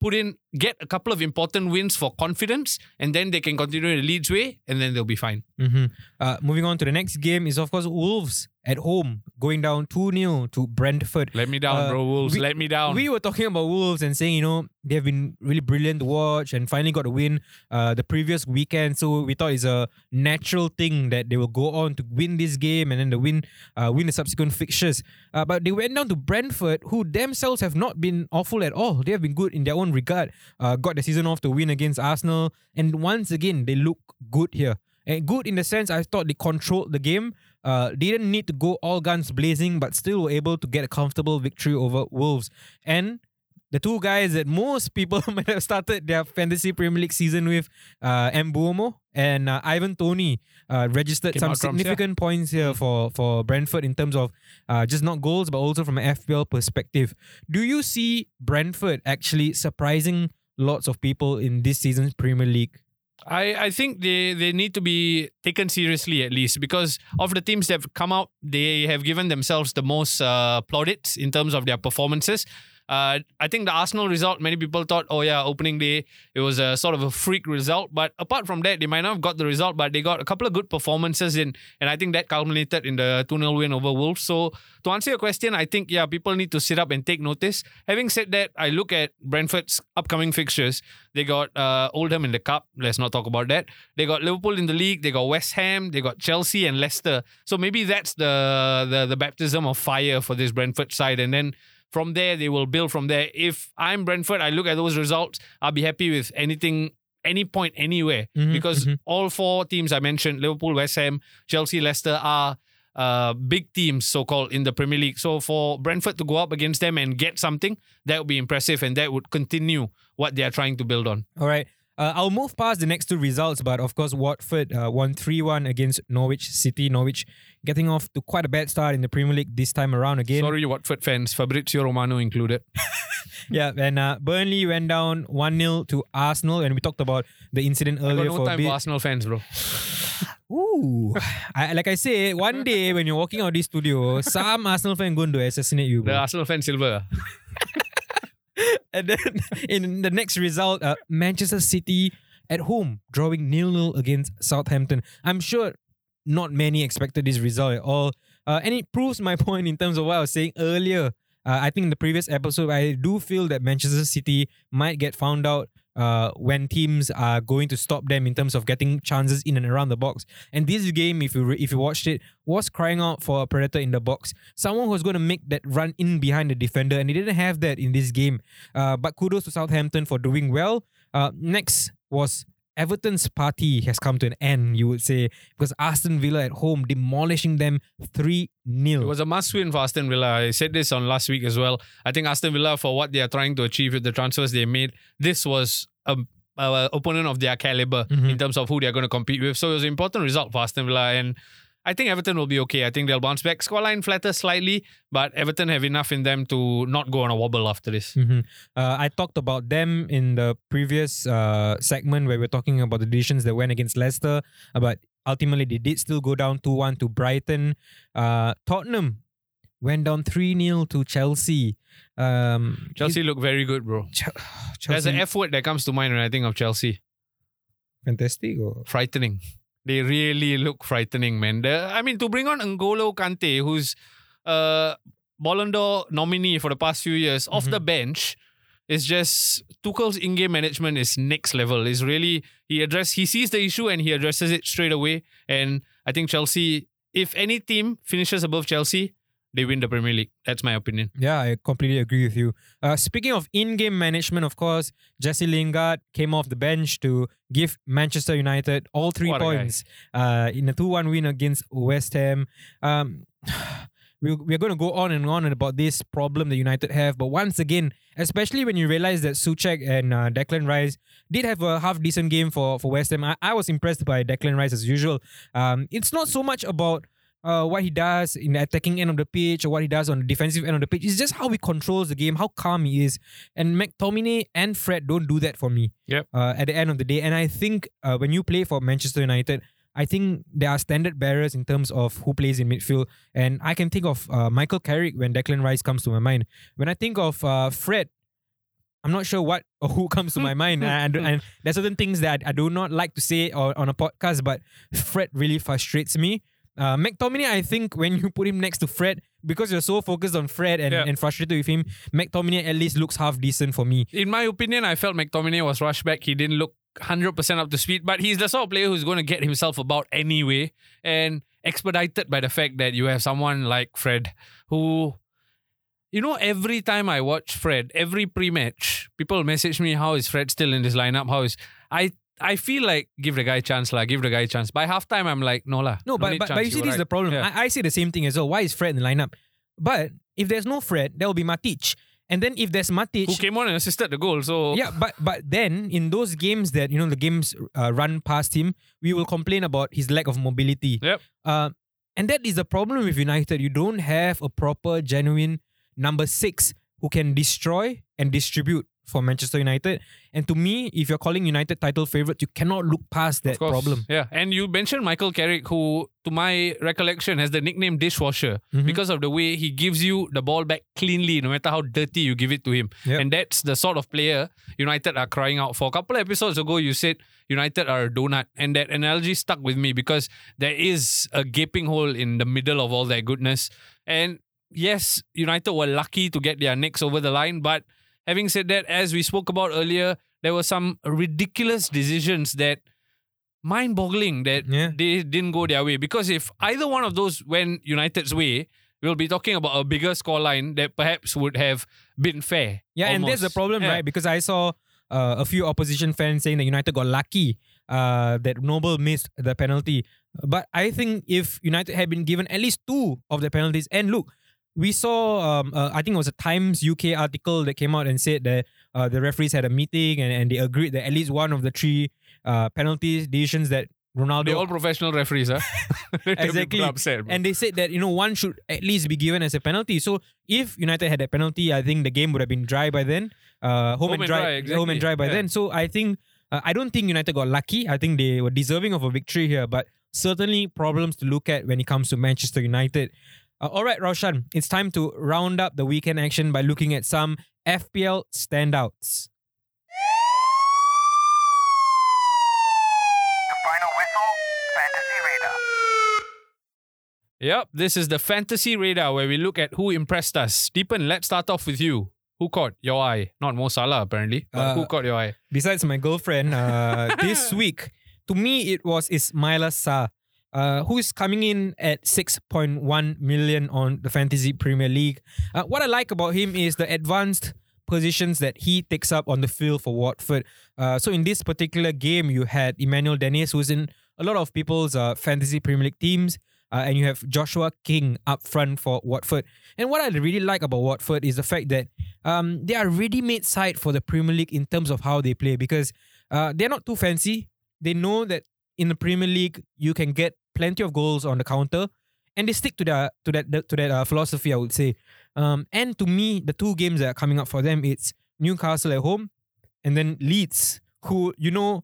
[SPEAKER 4] put in, get a couple of important wins for confidence, and then they can continue in the Leeds way, and then they'll be fine.
[SPEAKER 3] Mm-hmm. Uh, moving on to the next game is, of course, Wolves at home going down 2 0 to Brentford.
[SPEAKER 4] Let me down,
[SPEAKER 3] Uh,
[SPEAKER 4] bro, Wolves.
[SPEAKER 3] we-
[SPEAKER 4] Let me down.
[SPEAKER 3] We were talking about Wolves and saying, you know, they have been really brilliant to watch and finally got a win uh, the previous weekend. So we thought it's a natural thing that they will go on to win this game and then the win uh, win the subsequent fixtures. Uh, but they went down to Brentford, who themselves have not been awful at all. They have been good in their own regard. Uh, got the season off to win against Arsenal, and once again they look good here. And good in the sense I thought they controlled the game. Uh, didn't need to go all guns blazing, but still were able to get a comfortable victory over Wolves. And the two guys that most people <laughs> might have started their fantasy Premier League season with, uh, Mbeumo and uh, Ivan Toney, uh, registered
[SPEAKER 4] Came
[SPEAKER 3] some
[SPEAKER 4] out trumps, yeah.
[SPEAKER 3] significant points here for for Brentford in terms of uh, just not goals, but also from an FPL perspective. Do you see Brentford actually surprising lots of people in this season's Premier League?
[SPEAKER 4] I, I think they, they need to be taken seriously at least because of the teams that have come out, they have given themselves the most uh, plaudits in terms of their performances. Uh, I think the Arsenal result, many people thought, oh yeah, opening day, it was a sort of a freak result. But apart from that, they might not have got the result, but they got a couple of good performances in, and I think that culminated in the 2 0 win over Wolves. So to answer your question, I think, yeah, people need to sit up and take notice. Having said that, I look at Brentford's upcoming fixtures. They got uh, Oldham in the cup. Let's not talk about that. They got Liverpool in the league. They got West Ham. They got Chelsea and Leicester. So maybe that's the the, the baptism of fire for this Brentford side. And then from there, they will build from there. If I'm Brentford, I look at those results. I'll be happy with anything, any point, anywhere.
[SPEAKER 3] Mhm,
[SPEAKER 4] because
[SPEAKER 3] mhm.
[SPEAKER 4] all four teams I mentioned, Liverpool, West Ham, Chelsea, Leicester, are uh, big teams, so called, in the Premier League. So for Brentford to go up against them and get something, that would be impressive and that would continue what they are trying to build on.
[SPEAKER 3] All right. Uh, I'll move past the next two results, but of course, Watford uh, won 3 1 against Norwich City. Norwich getting off to quite a bad start in the Premier League this time around again.
[SPEAKER 4] Sorry, Watford fans, Fabrizio Romano included. <laughs>
[SPEAKER 3] Yeah, and uh, Burnley went down 1 0 to Arsenal, and we talked about the incident earlier
[SPEAKER 4] no
[SPEAKER 3] for
[SPEAKER 4] time for Arsenal fans, bro. <laughs>
[SPEAKER 3] Ooh, I, like I say, one day when you're walking out of this studio, some Arsenal fan going to assassinate you.
[SPEAKER 4] The
[SPEAKER 3] Bro.
[SPEAKER 4] Arsenal fan silver. <laughs> <laughs>
[SPEAKER 3] And then in the next result, uh, Manchester City at home drawing nil nil against Southampton. I'm sure not many expected this result at all, uh, and it proves my <laughs> point in terms of what I was saying earlier. Uh, I think in the previous episode, I do feel that Manchester City might get found out uh, when teams are going to stop them in terms of getting chances in and around the box. And this game, if you re- if you watched it, was crying out for a predator in the box, someone who's going to make that run in behind the defender, and they didn't have that in this game. Uh, but kudos to Southampton for doing well. Uh, next was Everton's party has come to an end, you would say, because Aston Villa at home demolishing them 3 0.
[SPEAKER 4] It was a must win for Aston Villa. I said this on last week as well. I think Aston Villa, for what they are trying to achieve with the transfers they made, this was a, a opponent of their caliber
[SPEAKER 3] Mhm.
[SPEAKER 4] in terms of who they are going to compete with. So it was an important result for Aston Villa. And I think Everton will be okay. I think they'll bounce back. Scoreline flatters slightly, but Everton have enough in them to not go on a wobble after this.
[SPEAKER 3] Mhm. Uh, I talked about them in the previous uh, segment where we are talking about the decisions that went against Leicester, uh, but ultimately they did still go down 2 1 to Brighton. Uh, Tottenham went down 3 0 to Chelsea. Um,
[SPEAKER 4] Chelsea look very good, bro.
[SPEAKER 3] Ch- <sighs>
[SPEAKER 4] There's an F word that comes to mind when I think of Chelsea.
[SPEAKER 3] fantastic. Or?
[SPEAKER 4] frightening. They really look frightening, man. The, I mean, to bring on N'Golo Kante, who's uh Ballon d'Or nominee for the past few years, off
[SPEAKER 3] Mhm.
[SPEAKER 4] the bench, is just Tuchel's in-game management is next level. Is really he address he sees the issue and he addresses it straight away. And I think Chelsea, if any team finishes above Chelsea, they win the Premier League. That's my opinion.
[SPEAKER 3] Yeah, I completely agree with you. Uh, speaking of in-game management, of course, Jesse Lingard came off the bench to give Manchester United all three
[SPEAKER 4] What
[SPEAKER 3] points uh, in a 2-1 win against West Ham. Um, <sighs> we, we're going to go on and on about this problem that United have, but once again, especially when you realize that Souček and uh, Declan Rice did have a half decent game for, for West Ham, I, I was impressed by Declan Rice as usual. Um, it's not so much about uh, what he does in the attacking end of the pitch or what he does on the defensive end of the pitch. It's just how he controls the game, how calm he is. And McTominay and Fred don't do that for me.
[SPEAKER 4] Yep.
[SPEAKER 3] Uh, at the end of the day, and I think uh, when you play for Manchester United, I think there are standard bearers in terms of who plays in midfield. And I can think of uh, Michael Carrick when Declan Rice comes to my mind. When I think of uh, Fred, I'm not sure what or who comes to my <laughs> mind. And, and there's certain things that I do not like to say or, on a podcast, but Fred really frustrates me. Uh, McTominay, I think when you put him next to Fred, because you're so focused on Fred and,
[SPEAKER 4] Yeah.
[SPEAKER 3] and frustrated with him, McTominay at least looks half decent for me.
[SPEAKER 4] In my opinion, I felt McTominay was rushed back. He didn't look 100% up to speed, but he's the sort of player who's going to get himself about anyway and expedited by the fact that you have someone like Fred who you know every time I watch Fred, every pre-match, people message me how is Fred still in this lineup? How is I I feel like give the guy a chance lah, give the guy a chance. By halftime I'm like no lah.
[SPEAKER 3] No, but but,
[SPEAKER 4] chance,
[SPEAKER 3] but you see, this is the problem.
[SPEAKER 4] Yeah.
[SPEAKER 3] I, I say the same thing as well. Why is Fred in the lineup? But if there's no Fred, there will be Matic. And then if there's Matic,
[SPEAKER 4] who came on and assisted the goal. So
[SPEAKER 3] yeah, but but then in those games that you know the games uh, run past him, we will complain about his lack of mobility.
[SPEAKER 4] Yep.
[SPEAKER 3] Uh, and that is the problem with United. You don't have a proper, genuine number six who can destroy and distribute for Manchester United. And to me, if you're calling United title favorite, you cannot look past that problem.
[SPEAKER 4] Yeah, and you mentioned Michael Carrick, who, to my recollection, has the nickname dishwasher
[SPEAKER 3] Mhm.
[SPEAKER 4] because of the way he gives you the ball back cleanly, no matter how dirty you give it to him.
[SPEAKER 3] Yep.
[SPEAKER 4] And that's the sort of player United are crying out for. A couple of episodes ago, you said United are a donut, and that analogy stuck with me because there is a gaping hole in the middle of all that goodness. And yes, United were lucky to get their necks over the line, but having said that, as we spoke about earlier, there were some ridiculous decisions that mind-boggling that
[SPEAKER 3] Yeah.
[SPEAKER 4] they didn't go their way. Because if either one of those went United's way, we'll be talking about a bigger scoreline that perhaps would have been fair.
[SPEAKER 3] Yeah, and that's the problem,
[SPEAKER 4] Yeah.
[SPEAKER 3] right? Because I saw uh, a few opposition fans saying that United got lucky uh, that Noble missed the penalty. But I think if United had been given at least two of the penalties, and look, we saw, um, uh, I think it was a Times UK article that came out and said that uh, the referees had a meeting and, and they agreed that at least one of the three uh, penalty decisions that Ronaldo
[SPEAKER 4] They're all professional referees, huh? <laughs>
[SPEAKER 3] Exactly.
[SPEAKER 4] upset,
[SPEAKER 3] and they said that you know one should at least be given as a penalty. So if United had that penalty, I think the game would have been dry by then. Uh, home, and dry, home
[SPEAKER 4] exactly.
[SPEAKER 3] and dry by
[SPEAKER 4] Yeah.
[SPEAKER 3] then. So I think uh, I don't think United got lucky. I think they were deserving of a victory here, but certainly problems to look at when it comes to Manchester United. Uh, all right, Raushan, it's time to round up the weekend action by looking at some FPL standouts.
[SPEAKER 8] The final whistle, Fantasy Radar.
[SPEAKER 4] Yep, this is the fantasy radar where we look at who impressed us. Deepan, let's start off with you. Who caught your eye? Not Mo Salah, apparently. But
[SPEAKER 3] Uh,
[SPEAKER 4] who caught your eye?
[SPEAKER 3] besides my girlfriend, uh, <laughs> this week, to me, it was Ismaila Sarr, uh, who is coming in at 6.1 million on the Fantasy Premier League. Uh, what I like about him is the advanced positions that he takes up on the field for Watford. Uh, so in this particular game, you had Emmanuel Dennis, who's in a lot of people's uh, Fantasy Premier League teams. Uh, and you have Joshua King up front for Watford. And what I really like about Watford is the fact that um, they are ready-made side for the Premier League in terms of how they play because uh, they're not too fancy. They know that in the Premier League you can get plenty of goals on the counter, and they stick to that to that to that uh, philosophy. I would say. Um, and to me, the two games that are coming up for them, it's Newcastle at home, and then Leeds, who you know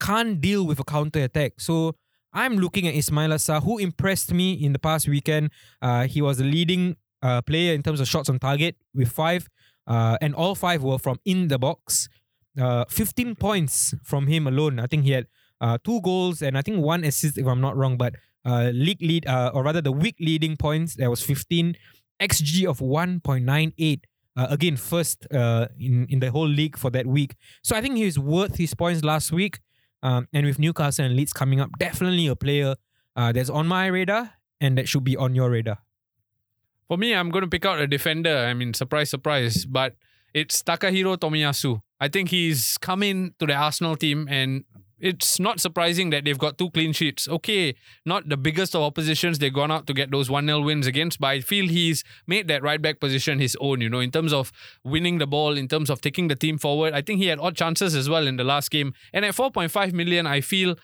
[SPEAKER 3] can't deal with a counter attack. So I'm looking at Ismaila Sarr, who impressed me in the past weekend. Uh, he was the leading uh, player in terms of shots on target with five, uh, and all five were from in the box. Uh, 15 points from him alone. I think he had uh, two goals and I think one assist, if I'm not wrong. But uh, league lead, uh, or rather the week leading points, there was 15. XG of 1.98. Uh, again, first uh, in, in the whole league for that week. So I think he worth his points last week. Um, and with Newcastle and Leeds coming up, definitely a player uh, that's on my radar and that should be on your radar.
[SPEAKER 4] For me, I'm going to pick out a defender. I mean, surprise, surprise. But it's Takahiro Tomiyasu. I think he's come in to the Arsenal team and it's not surprising that they've got two clean sheets. Okay, not the biggest of oppositions they've gone out to get those 1 0 wins against, but I feel he's made that right back position his own, you know, in terms of winning the ball, in terms of taking the team forward. I think he had odd chances as well in the last game. And at 4.5 million, I feel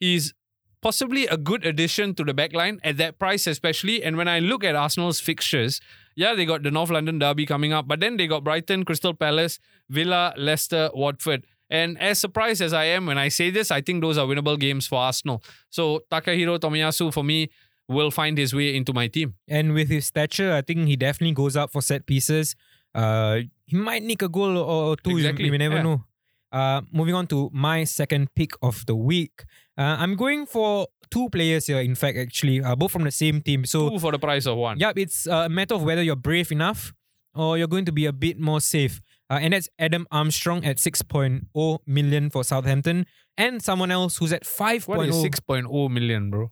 [SPEAKER 4] he's possibly a good addition to the back line at that price, especially. And when I look at Arsenal's fixtures, yeah, they got the North London Derby coming up, but then they got Brighton, Crystal Palace, Villa, Leicester, Watford. And as surprised as I am when I say this, I think those are winnable games for Arsenal. So Takahiro Tomiyasu, for me, will find his way into my team.
[SPEAKER 3] And with his stature, I think he definitely goes up for set pieces. Uh, he might nick a goal or two. you-
[SPEAKER 4] Exactly,
[SPEAKER 3] You, may never
[SPEAKER 4] yeah.
[SPEAKER 3] know. Uh, moving on to my second pick of the week. Uh, I'm going for two players here, in fact, actually, uh, both from the same team. So,
[SPEAKER 4] Two for the price of one.
[SPEAKER 3] yep, it's a matter of whether you're brave enough or you're going to be a bit more safe. Uh, and that's Adam Armstrong at 6.0 million for Southampton, and someone else who's at 5.0.
[SPEAKER 4] What is 6.0 million, bro?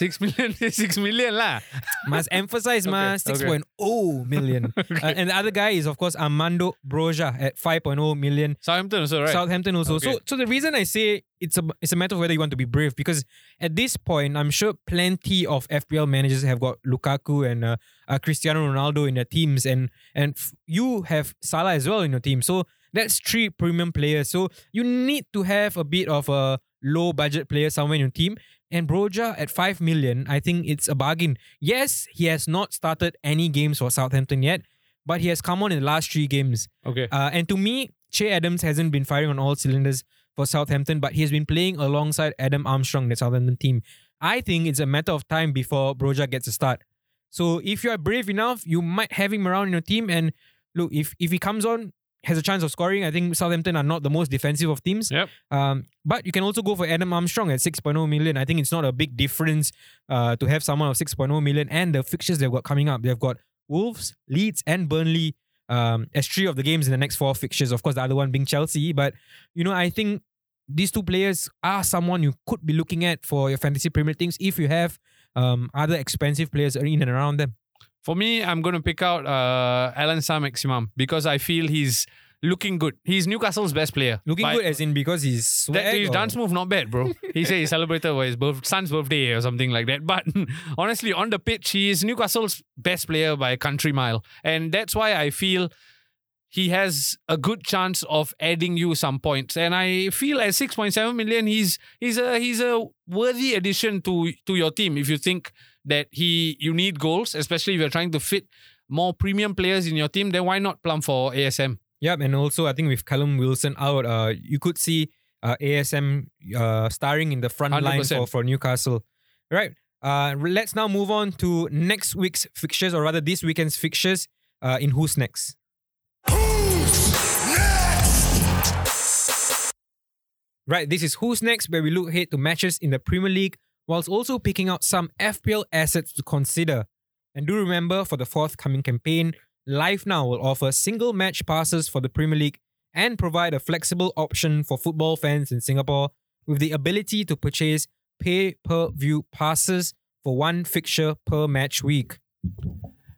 [SPEAKER 4] 6 million <laughs> 6 million lah.
[SPEAKER 3] Must emphasize, ma,
[SPEAKER 4] Okay, okay.
[SPEAKER 3] 6.0 million. <laughs> Uh, and the other guy is, of course, Armando Broja at 5.0 million.
[SPEAKER 4] Southampton also, right?
[SPEAKER 3] Southampton also.
[SPEAKER 4] Okay.
[SPEAKER 3] So, so the reason I say it's a it's a matter of whether you want to be brave because at this point, I'm sure plenty of FPL managers have got Lukaku and uh, uh, Cristiano Ronaldo in their teams, and and f- you have Salah as well in your team. So that's three premium players. So you need to have a bit of a low budget player somewhere in your team. And Broja at 5 million, I think it's a bargain. Yes, he has not started any games for Southampton yet, but he has come on in the last three games.
[SPEAKER 4] okay.
[SPEAKER 3] Uh, and to me, Che Adams hasn't been firing on all cylinders for Southampton, but he has been playing alongside Adam Armstrong, the Southampton team. I think it's a matter of time before Broja gets a start. So if you are brave enough, you might have him around in your team. And look, if if he comes on, has a chance of scoring. I think Southampton are not the most defensive of teams.
[SPEAKER 4] Yep.
[SPEAKER 3] Um, but you can also go for Adam Armstrong at 6.0 million. I think it's not a big difference uh, to have someone of 6.0 million and the fixtures they've got coming up. They've got Wolves, Leeds, and Burnley um, as three of the games in the next four fixtures. Of course, the other one being Chelsea. But, you know, I think these two players are someone you could be looking at for your fantasy Premier League teams if you have um, other expensive players in and around them.
[SPEAKER 4] For me, I'm going to pick out uh, Allan Saint-Maximin because I feel he's looking good. He's Newcastle's best player.
[SPEAKER 3] Looking
[SPEAKER 4] By-
[SPEAKER 3] good as in because he's
[SPEAKER 4] That, his
[SPEAKER 3] or-
[SPEAKER 4] dance move not bad, bro. He said he celebrated for his birth, son's birthday or something like that. But <laughs> honestly, on the pitch, he is Newcastle's best player by a country mile, and that's why I feel he has a good chance of adding you some points. And I feel at 6.7 million, he's he's a he's a worthy addition to to your team if you think that he you need goals, especially if you're trying to fit more premium players in your team, then why not plumb for ASM?
[SPEAKER 3] Yep, and also I think with Callum Wilson out, uh, you could see uh, ASM uh, starring in the front line
[SPEAKER 4] 100%.
[SPEAKER 3] for, for Newcastle. Right. Uh, let's now move on to next week's fixtures, or rather this weekend's fixtures. Uh, in who's next? Right, this is Who's Next, where we look ahead to matches in the Premier League whilst also picking out some FPL assets to consider. And do remember for the forthcoming campaign, Live Now will offer single match passes for the Premier League and provide a flexible option for football fans in Singapore with the ability to purchase pay per view passes for one fixture per match week.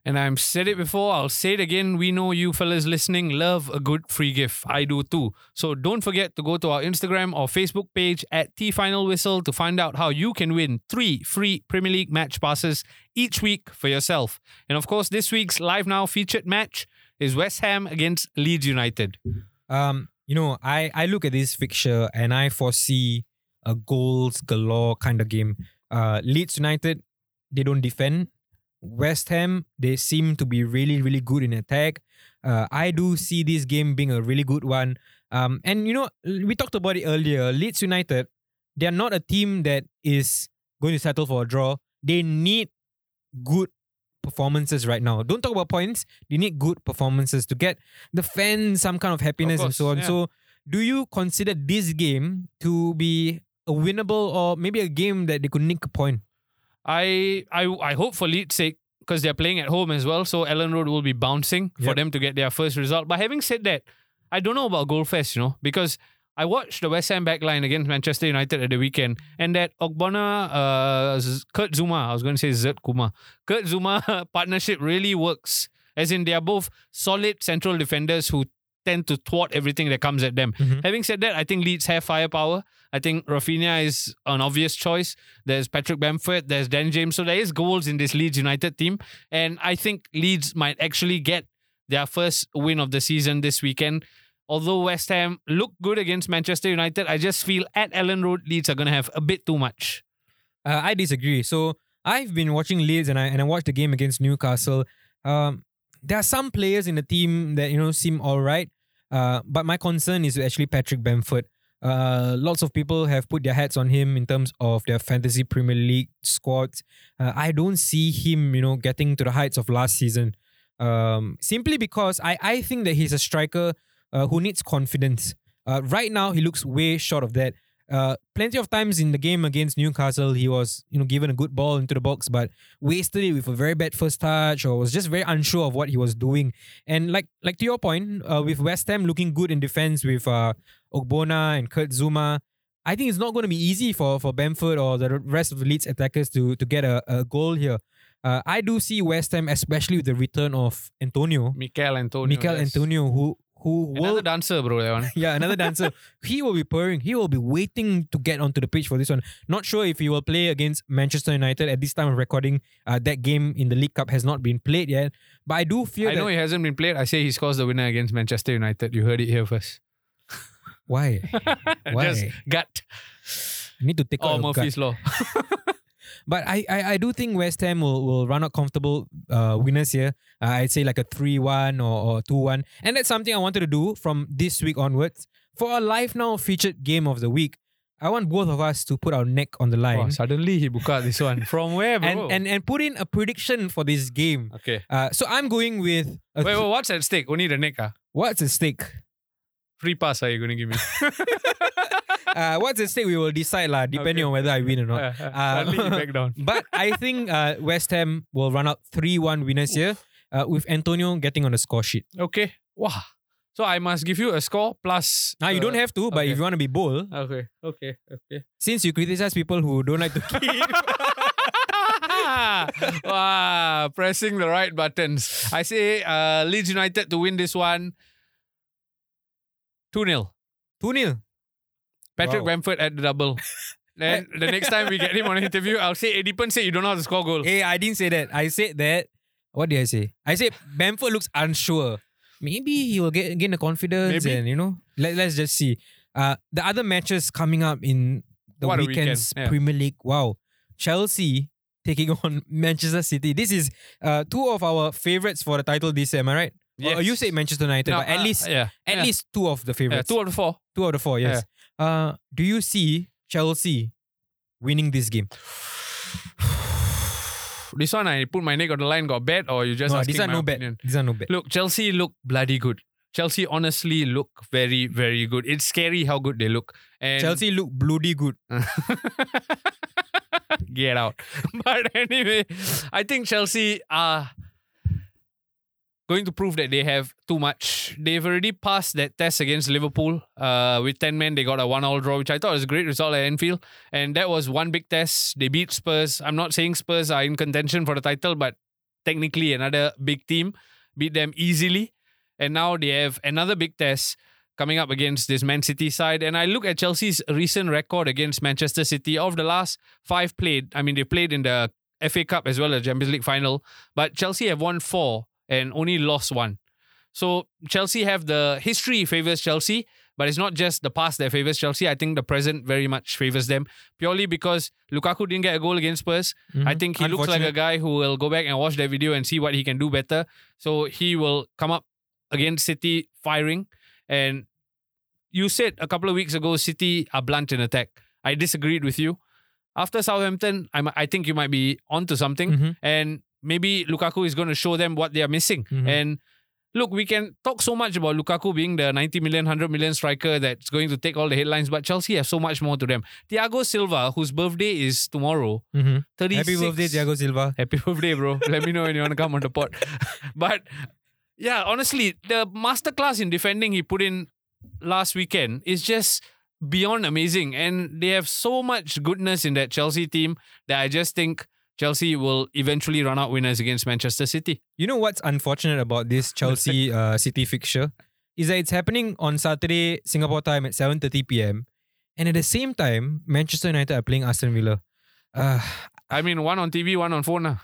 [SPEAKER 4] And I've said it before, I'll say it again. We know you fellas listening love a good free gift. I do too. So don't forget to go to our Instagram or Facebook page at T Final Whistle to find out how you can win three free Premier League match passes each week for yourself. And of course, this week's Live Now featured match is West Ham against Leeds United.
[SPEAKER 3] Um, you know, I I look at this fixture and I foresee a goals galore kind of game. Uh, Leeds United, they don't defend. West Ham, they seem to be really really good in attack. Uh, I do see this game being a really good one. Um, and you know, we talked about it earlier. Leeds United, they are not a team that is going to settle for a draw. They need good performances right now. Don't talk about points. They need good performances to get the fans some kind of happiness and
[SPEAKER 4] course,
[SPEAKER 3] so on.
[SPEAKER 4] yeah.
[SPEAKER 3] So, do you consider this game to be a winnable or maybe a game that they could nick a point?
[SPEAKER 4] I I I hope for Leeds' sake because they're playing at home as well. So Elland Road will be bouncing for them to get their first result. But having said that, I don't know about Goalfest, you know, because I watched the West Ham backline against Manchester United at the weekend, and that Ogbonna, uh, Kurt Zouma, I was going to say Zert Kuma, Kurt Zouma <laughs> partnership really works. As in, they are both solid central defenders who tend to thwart everything that comes at them.
[SPEAKER 3] Mhm.
[SPEAKER 4] Having said that, I think Leeds have firepower. I think Rafinha is an obvious choice. There's Patrick Bamford, there's Dan James. So there is goals in this Leeds United team. And I think Leeds might actually get their first win of the season this weekend. Although West Ham look good against Manchester United, I just feel at Elland Road, Leeds are going to have a bit too much.
[SPEAKER 3] Uh, I disagree. So I've been watching Leeds and I and I watched the game against Newcastle. Um, there are some players in the team that you know seem all right, uh, but my concern is actually Patrick Bamford. Uh, lots of people have put their hats on him in terms of their fantasy Premier League squads. Uh, I don't see him, you know, getting to the heights of last season. Um, simply because I I think that he's a striker uh, who needs confidence. Uh, right now, he looks way short of that. Uh, plenty of times in the game against Newcastle, he was you know given a good ball into the box, but wasted it with a very bad first touch, or was just very unsure of what he was doing. And like like to your point, uh, with West Ham looking good in defense with uh, Ogbonna and Kurt Zouma, I think it's not going to be easy for for Bamford or the rest of the Leeds attackers to to get a, a goal here. Uh, I do see West Ham, especially with the return of Antonio,
[SPEAKER 4] Mikel Antonio.
[SPEAKER 3] Mikel
[SPEAKER 4] yes.
[SPEAKER 3] Antonio, who who
[SPEAKER 4] Another
[SPEAKER 3] will
[SPEAKER 4] dancer, bro, that one. <laughs>
[SPEAKER 3] yeah, another dancer. he will be purring. He will be waiting to get onto the pitch for this one. Not sure if he will play against Manchester United at this time of recording. Uh, that game in the League Cup has not been played yet. But I do fear
[SPEAKER 4] I know he hasn't been played. I say he scores the winner against Manchester United. You heard it here first.
[SPEAKER 3] Why? <laughs> Why?
[SPEAKER 4] Just gut.
[SPEAKER 3] I need to take
[SPEAKER 4] Oh,
[SPEAKER 3] out your gut.
[SPEAKER 4] Murphy's Law. <laughs>
[SPEAKER 3] But I, I, I do think West Ham will, will run out comfortable uh, winners here. Uh, I'd say like a 3 1 or, or 2 1. And that's something I wanted to do from this week onwards. For our live now featured game of the week, I want both of us to put our neck on the line
[SPEAKER 4] Oh, suddenly he booked out this one. <laughs> From where, bro?
[SPEAKER 3] and, and, and put in a prediction for this game.
[SPEAKER 4] okay.
[SPEAKER 3] Uh, so I'm going with
[SPEAKER 4] Wait, wait, what's at stake? Only the neck, ah?
[SPEAKER 3] what's at stake.
[SPEAKER 4] Free pass are you going to give me? <laughs>
[SPEAKER 3] Uh, what's at stake we will decide lah, depending
[SPEAKER 4] Okay.
[SPEAKER 3] on whether I win or not. <laughs>
[SPEAKER 4] Uh, uh, suddenly he back down. <laughs>
[SPEAKER 3] But I think uh, West Ham will run out 3-1 winners here uh, with Antonio getting on the score sheet.
[SPEAKER 4] Okay. Wow. So I must give you a score plus.
[SPEAKER 3] Now you
[SPEAKER 4] uh,
[SPEAKER 3] don't have to, but
[SPEAKER 4] okay.
[SPEAKER 3] if you want to be bold,
[SPEAKER 4] Okay, okay, okay.
[SPEAKER 3] since you criticize people who don't like to keep,
[SPEAKER 4] wow, pressing the right buttons. I say uh, Leeds United to win this one 2 0.
[SPEAKER 3] 2-0.
[SPEAKER 4] Patrick
[SPEAKER 3] Wow.
[SPEAKER 4] Bamford at the double. <laughs> Then the next time we get him on an interview, I'll say Edipan said you don't know how to score goal.
[SPEAKER 3] Hey, I didn't say that. I said that. What did I say? I said Bamford looks unsure. maybe he will get gain the confidence
[SPEAKER 4] Maybe.
[SPEAKER 3] and you know let, let's just see. Uh, the other matches coming up in the
[SPEAKER 4] What a weekend,
[SPEAKER 3] weekend's
[SPEAKER 4] yeah.
[SPEAKER 3] Premier League. Wow, Chelsea taking <laughs> on Manchester City. This is uh two of our favorites for the title this year. Am I right? Or you say Manchester United,
[SPEAKER 4] No,
[SPEAKER 3] but at
[SPEAKER 4] uh,
[SPEAKER 3] least
[SPEAKER 4] yeah,
[SPEAKER 3] at
[SPEAKER 4] yeah.
[SPEAKER 3] least two of the
[SPEAKER 4] yeah,
[SPEAKER 3] favorites.
[SPEAKER 4] two out of four.
[SPEAKER 3] Two out of four, yes. Uh, do you see Chelsea winning this game? <sighs>
[SPEAKER 4] This one I put my neck on the line. Got bet or you just
[SPEAKER 3] no,
[SPEAKER 4] asking
[SPEAKER 3] these are
[SPEAKER 4] my
[SPEAKER 3] no bet.
[SPEAKER 4] opinion?
[SPEAKER 3] These are no bet.
[SPEAKER 4] Look, Chelsea look bloody good. Chelsea honestly look very, very good. It's scary how good they look. And
[SPEAKER 3] Chelsea look bloody good. <laughs>
[SPEAKER 4] Get out. <laughs> But anyway, I think Chelsea are going to prove that they have too much. They've already passed that test against Liverpool. Uh, with 10 men, they got a one all draw, which I thought was a great result at Anfield. And that was one big test. They beat Spurs. I'm not saying Spurs are in contention for the title, but technically another big team beat them easily. And now they have another big test coming up against this Man City side. And I look at Chelsea's recent record against Manchester City of the last five played. I mean, they played in the FA Cup as well as the Champions League final, but Chelsea have won four and only lost one. So Chelsea have the history favors Chelsea, but it's not just the past that favors Chelsea. I think the present very much favors them purely because Lukaku didn't get a goal against Spurs. I
[SPEAKER 3] Mhm.
[SPEAKER 4] think he looks like a guy who will go back and watch that video and see what he can do better. So he will come up against City firing. And you said a couple of weeks ago, City are blunt in attack. I disagreed with you. After Southampton, I, I think you might be onto something.
[SPEAKER 3] Mhm.
[SPEAKER 4] And maybe Lukaku is going to show them what they are missing.
[SPEAKER 3] Mhm.
[SPEAKER 4] And look, we can talk so much about Lukaku being the 90 million, 100 million striker that's going to take all the headlines, but Chelsea have so much more to them. Thiago Silva, whose birthday is tomorrow,
[SPEAKER 3] Mhm.
[SPEAKER 4] 36.
[SPEAKER 3] Happy birthday, Thiago Silva.
[SPEAKER 4] Happy birthday, bro. Let me know when you want to come on the pod. <laughs> but yeah, honestly, the masterclass in defending he put in last weekend is just beyond amazing. And they have so much goodness in that Chelsea team that I just think Chelsea will eventually run out winners against Manchester City.
[SPEAKER 3] You know what's unfortunate about this Chelsea <laughs> uh, City fixture is that it's happening on Saturday Singapore time at 7:30 p.m. and at the same time Manchester United are playing Aston Villa. Uh,
[SPEAKER 4] I mean, one on TV, one on phone. ah.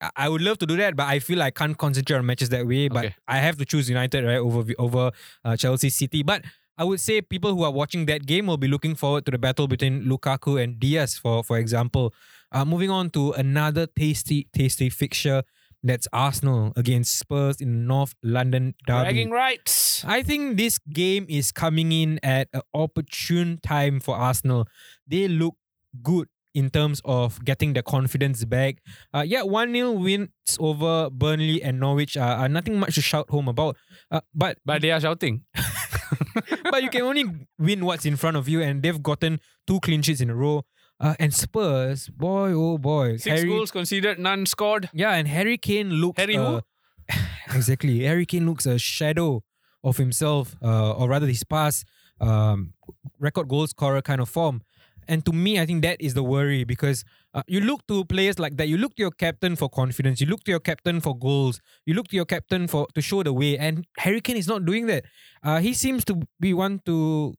[SPEAKER 3] I- I would love to do that, but I feel I can't concentrate on matches that way. But
[SPEAKER 4] Okay.
[SPEAKER 3] I have to choose United right over over uh, Chelsea City. But I would say people who are watching that game will be looking forward to the battle between Lukaku and Dias, for for example. Uh, moving on to another tasty tasty fixture. That's Arsenal against Spurs in North London derby.
[SPEAKER 4] Bragging rights.
[SPEAKER 3] I think this game is coming in at an opportune time for Arsenal. They look good in terms of getting the confidence back. Uh, yeah, 1 0 wins over Burnley and Norwich are, are nothing much to shout home about. Uh, but
[SPEAKER 4] But they are shouting. <laughs>
[SPEAKER 3] but you can only win what's in front of you, and they've gotten two clean sheets in a row. Uh, and Spurs, boy, oh boy.
[SPEAKER 4] Six goals considered, none scored.
[SPEAKER 3] Yeah, and Harry Kane looks
[SPEAKER 4] Harry
[SPEAKER 3] uh, <laughs> exactly. Harry Kane looks a shadow of himself, uh, or rather his past um, record goal scorer kind of form. And to me, I think that is the worry because uh, you look to players like that. You look to your captain for confidence. You look to your captain for goals. You look to your captain for to show the way. And Harry Kane is not doing that. Uh, he seems to be one to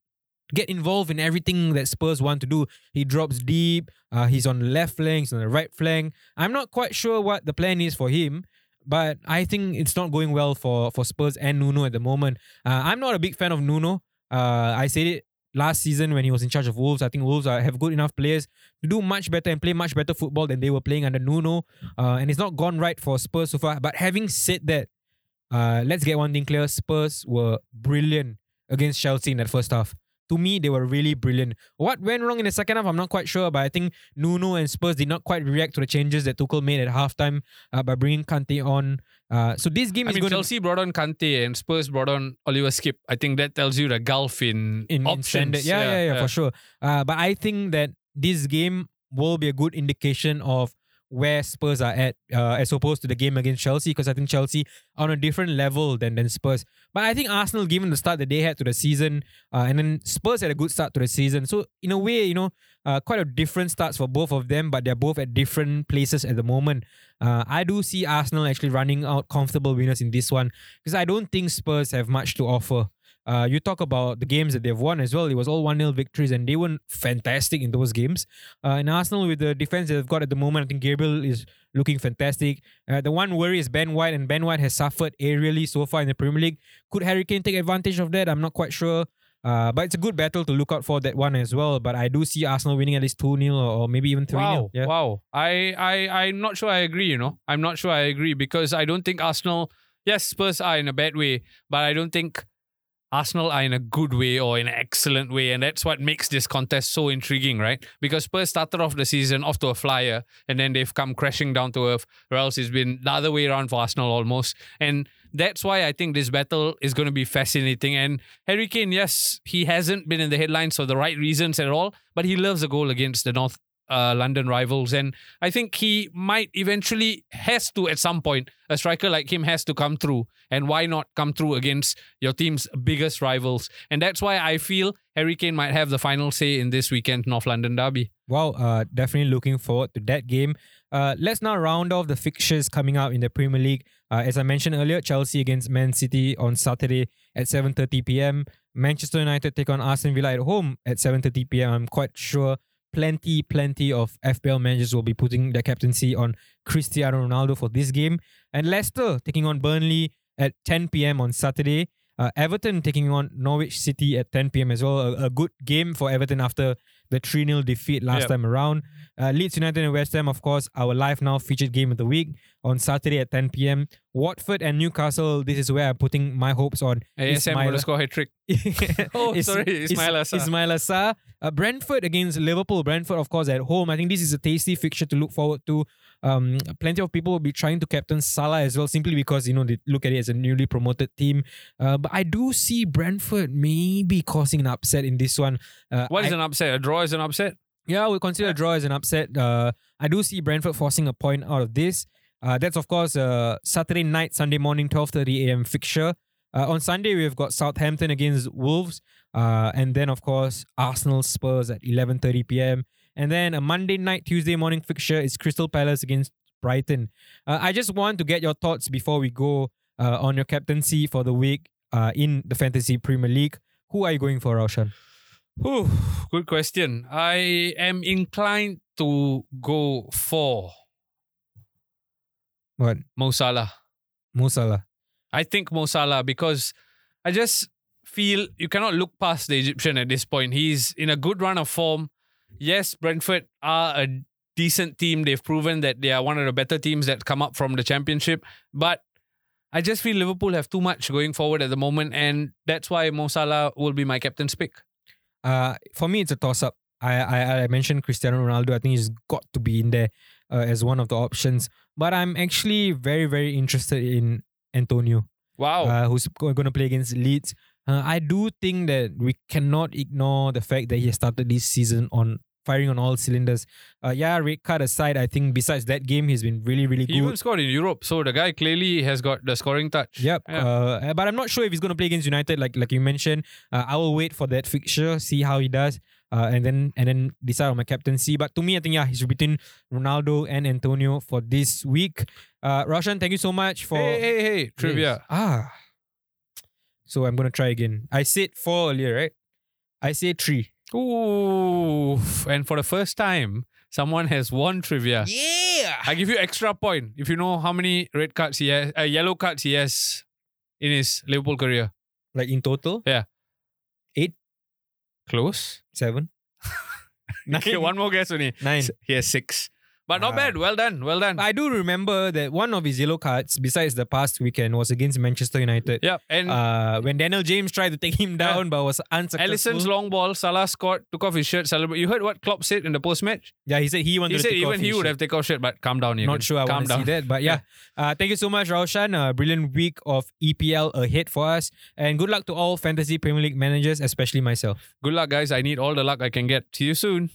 [SPEAKER 3] get involved in everything that Spurs want to do. He drops deep. Uh, he's on the left flank. He's on the right flank. I'm not quite sure what the plan is for him, but I think it's not going well for for Spurs and Nuno at the moment. Uh, I'm not a big fan of Nuno. Uh, I said it last season when he was in charge of Wolves. I think Wolves are, have good enough players to do much better and play much better football than they were playing under Nuno. Uh, and it's not gone right for Spurs so far. But having said that, uh, let's get one thing clear: Spurs were brilliant against Chelsea in that first half. To me, they were really brilliant. What went wrong in the second half, I'm not quite sure, but I think Nuno and Spurs did not quite react to the changes that Tuchel made at halftime uh, by bringing Kante on. Uh, so this game
[SPEAKER 4] I
[SPEAKER 3] is
[SPEAKER 4] mean,
[SPEAKER 3] going
[SPEAKER 4] Chelsea brought on Kante and Spurs brought on Oliver Skipp. I think that tells you the gulf in,
[SPEAKER 3] in, in
[SPEAKER 4] options.
[SPEAKER 3] standard. Yeah, yeah, yeah, for sure. Uh, but I think that this game will be a good indication of where Spurs are at, uh, as opposed to the game against Chelsea, because I think Chelsea on a different level than than Spurs. But I think Arsenal, given the start that they had to the season, uh, and then Spurs had a good start to the season. So in a way, you know, uh, quite a different starts for both of them, but they're both at different places at the moment. Uh, I do see Arsenal actually running out comfortable winners in this one because I don't think Spurs have much to offer. Uh, you talk about the games that they've won as well. It was all 1 0 victories, and they weren't fantastic in those games. Uh, and Arsenal, with the defense they've got at the moment, I think Gabriel is looking fantastic. Uh, the one worry is Ben White, and Ben White has suffered aerially so far in the Premier League. Could Harry Kane take advantage of that? I'm not quite sure. Uh, but it's a good battle to look out for that one as well. But I do see Arsenal winning at least 2 0 or, maybe even 3
[SPEAKER 4] Wow,
[SPEAKER 3] 0. Yeah.
[SPEAKER 4] wow. I, I, I'm not sure I agree, you know. I'm not sure I agree because I don't think Arsenal, yes, Spurs are in a bad way, but I don't think Arsenal are in a good way or in an excellent way. And that's what makes this contest so intriguing, right? Because Spurs started off the season off to a flyer and then they've come crashing down to earth, or else it's been the other way around for Arsenal almost. And that's why I think this battle is going to be fascinating. And Harry Kane, yes, he hasn't been in the headlines for the right reasons at all, but he loves a goal against the North uh, London rivals. And I think he might eventually has to at some point. A striker like him has to come through. And why not come through against your team's biggest rivals? And that's why I feel Harry Kane might have the final say in this weekend North London derby.
[SPEAKER 3] Wow, uh, definitely looking forward to that game. Uh, let's now round off the fixtures coming up in the Premier League. Uh, as I mentioned earlier, Chelsea against Man City on Saturday at 7:30 p.m. Manchester United take on Aston Villa at home at 7:30 p.m. I'm quite sure plenty, plenty of FPL managers will be putting their captaincy on Cristiano Ronaldo for this game. And Leicester taking on Burnley at 10 p.m. on Saturday. Uh, Everton taking on Norwich City at 10 p.m. as well. A, a good game for Everton after the 3 0 defeat last
[SPEAKER 4] Yep.
[SPEAKER 3] time around. Uh, Leeds United and West Ham, of course, our live now featured game of the week on Saturday at 10 p.m. Watford and Newcastle, this is where I'm putting my hopes on.
[SPEAKER 4] ASM will score hat trick. <laughs> <laughs> Oh,
[SPEAKER 3] Is-
[SPEAKER 4] sorry,
[SPEAKER 3] Is-
[SPEAKER 4] Ismaila Sarr.
[SPEAKER 3] Ismaila Sarr. Uh, Brentford against Liverpool. Brentford, of course, at home. I think this is a tasty fixture to look forward to. Um, plenty of people will be trying to captain Salah as well, simply because you know they look at it as a newly promoted team. Uh, but I do see Brentford maybe causing an upset in this one. Uh,
[SPEAKER 4] What is
[SPEAKER 3] I-
[SPEAKER 4] an upset? A draw is an upset?
[SPEAKER 3] yeah, we'll consider a draw as an upset. Uh, I do see Brentford forcing a point out of this. Uh, that's of course uh, Saturday night, Sunday morning, 12:30 a.m. fixture. Uh, on Sunday, we've got Southampton against Wolves, uh, and then of course Arsenal Spurs at 11:30 p.m. And then a Monday night, Tuesday morning fixture is Crystal Palace against Brighton. Uh, I just want to get your thoughts before we go uh, on your captaincy for the week uh, in the Fantasy Premier League. Who are you going for, Raushan?
[SPEAKER 4] Whew, good question. I am inclined to go for
[SPEAKER 3] What?
[SPEAKER 4] Mo Salah.
[SPEAKER 3] Mo Salah.
[SPEAKER 4] I think Mo Salah because I just feel you cannot look past the Egyptian at this point. He's in a good run of form. Yes, Brentford are a decent team. They've proven that they are one of the better teams that come up from the championship. But I just feel Liverpool have too much going forward at the moment, and that's why Mo Salah will be my captain's pick.
[SPEAKER 3] Uh, for me, it's a toss up. I, I I mentioned Cristiano Ronaldo. I think he's got to be in there uh, as one of the options. But I'm actually very very interested in Antonio,
[SPEAKER 4] Wow.
[SPEAKER 3] uh, who's going to play against Leeds. Uh, I do think that we cannot ignore the fact that he has started this season on firing on all cylinders. Uh, yeah, red card aside, I think besides that game, he's been really really
[SPEAKER 4] he
[SPEAKER 3] good.
[SPEAKER 4] even scored in Europe, so the guy clearly has got the scoring touch.
[SPEAKER 3] Yep.
[SPEAKER 4] Yeah.
[SPEAKER 3] Uh, but I'm not sure if he's going to play against United, like like you mentioned. Uh, I will wait for that fixture, see how he does, uh, and then and then decide on my captaincy. But to me, I think yeah, he's between Ronaldo and Antonio for this week. Uh, Raushan, thank you so much for
[SPEAKER 4] Hey, hey, hey, trivia.
[SPEAKER 3] Yes. Ah. So I'm gonna try again. I said four earlier, right? I said three.
[SPEAKER 4] Ooh, and for the first time, someone has won trivia.
[SPEAKER 3] Yeah.
[SPEAKER 4] I give you extra point if you know how many red cards he has, uh, yellow cards he has in his Liverpool career.
[SPEAKER 3] Like in total,
[SPEAKER 4] Close.
[SPEAKER 3] seven. <laughs>
[SPEAKER 4] Okay, one more guess only.
[SPEAKER 3] Nine.
[SPEAKER 4] He has six. But not
[SPEAKER 3] Ah.
[SPEAKER 4] bad. Well done. Well done.
[SPEAKER 3] I do remember that one of his yellow cards, besides the past weekend, was against Manchester United.
[SPEAKER 4] yeah, and
[SPEAKER 3] uh, when Daniel James tried to take him down but was unsuccessful.
[SPEAKER 4] Alisson's long ball, Salah scored, took off his shirt, celebrate. You heard what Klopp said in the post match?
[SPEAKER 3] Yeah, he said he wanted
[SPEAKER 4] He
[SPEAKER 3] to
[SPEAKER 4] said even he would
[SPEAKER 3] shirt.
[SPEAKER 4] have taken off shirt, but calm down.
[SPEAKER 3] Not sure I
[SPEAKER 4] calm
[SPEAKER 3] want to
[SPEAKER 4] down.
[SPEAKER 3] see that, but yeah. <laughs> Uh, thank you so much, Raushan. A brilliant week of EPL ahead for us, and good luck to all fantasy Premier League managers, especially myself.
[SPEAKER 4] Good luck, guys. I need all the luck I can get. See you soon.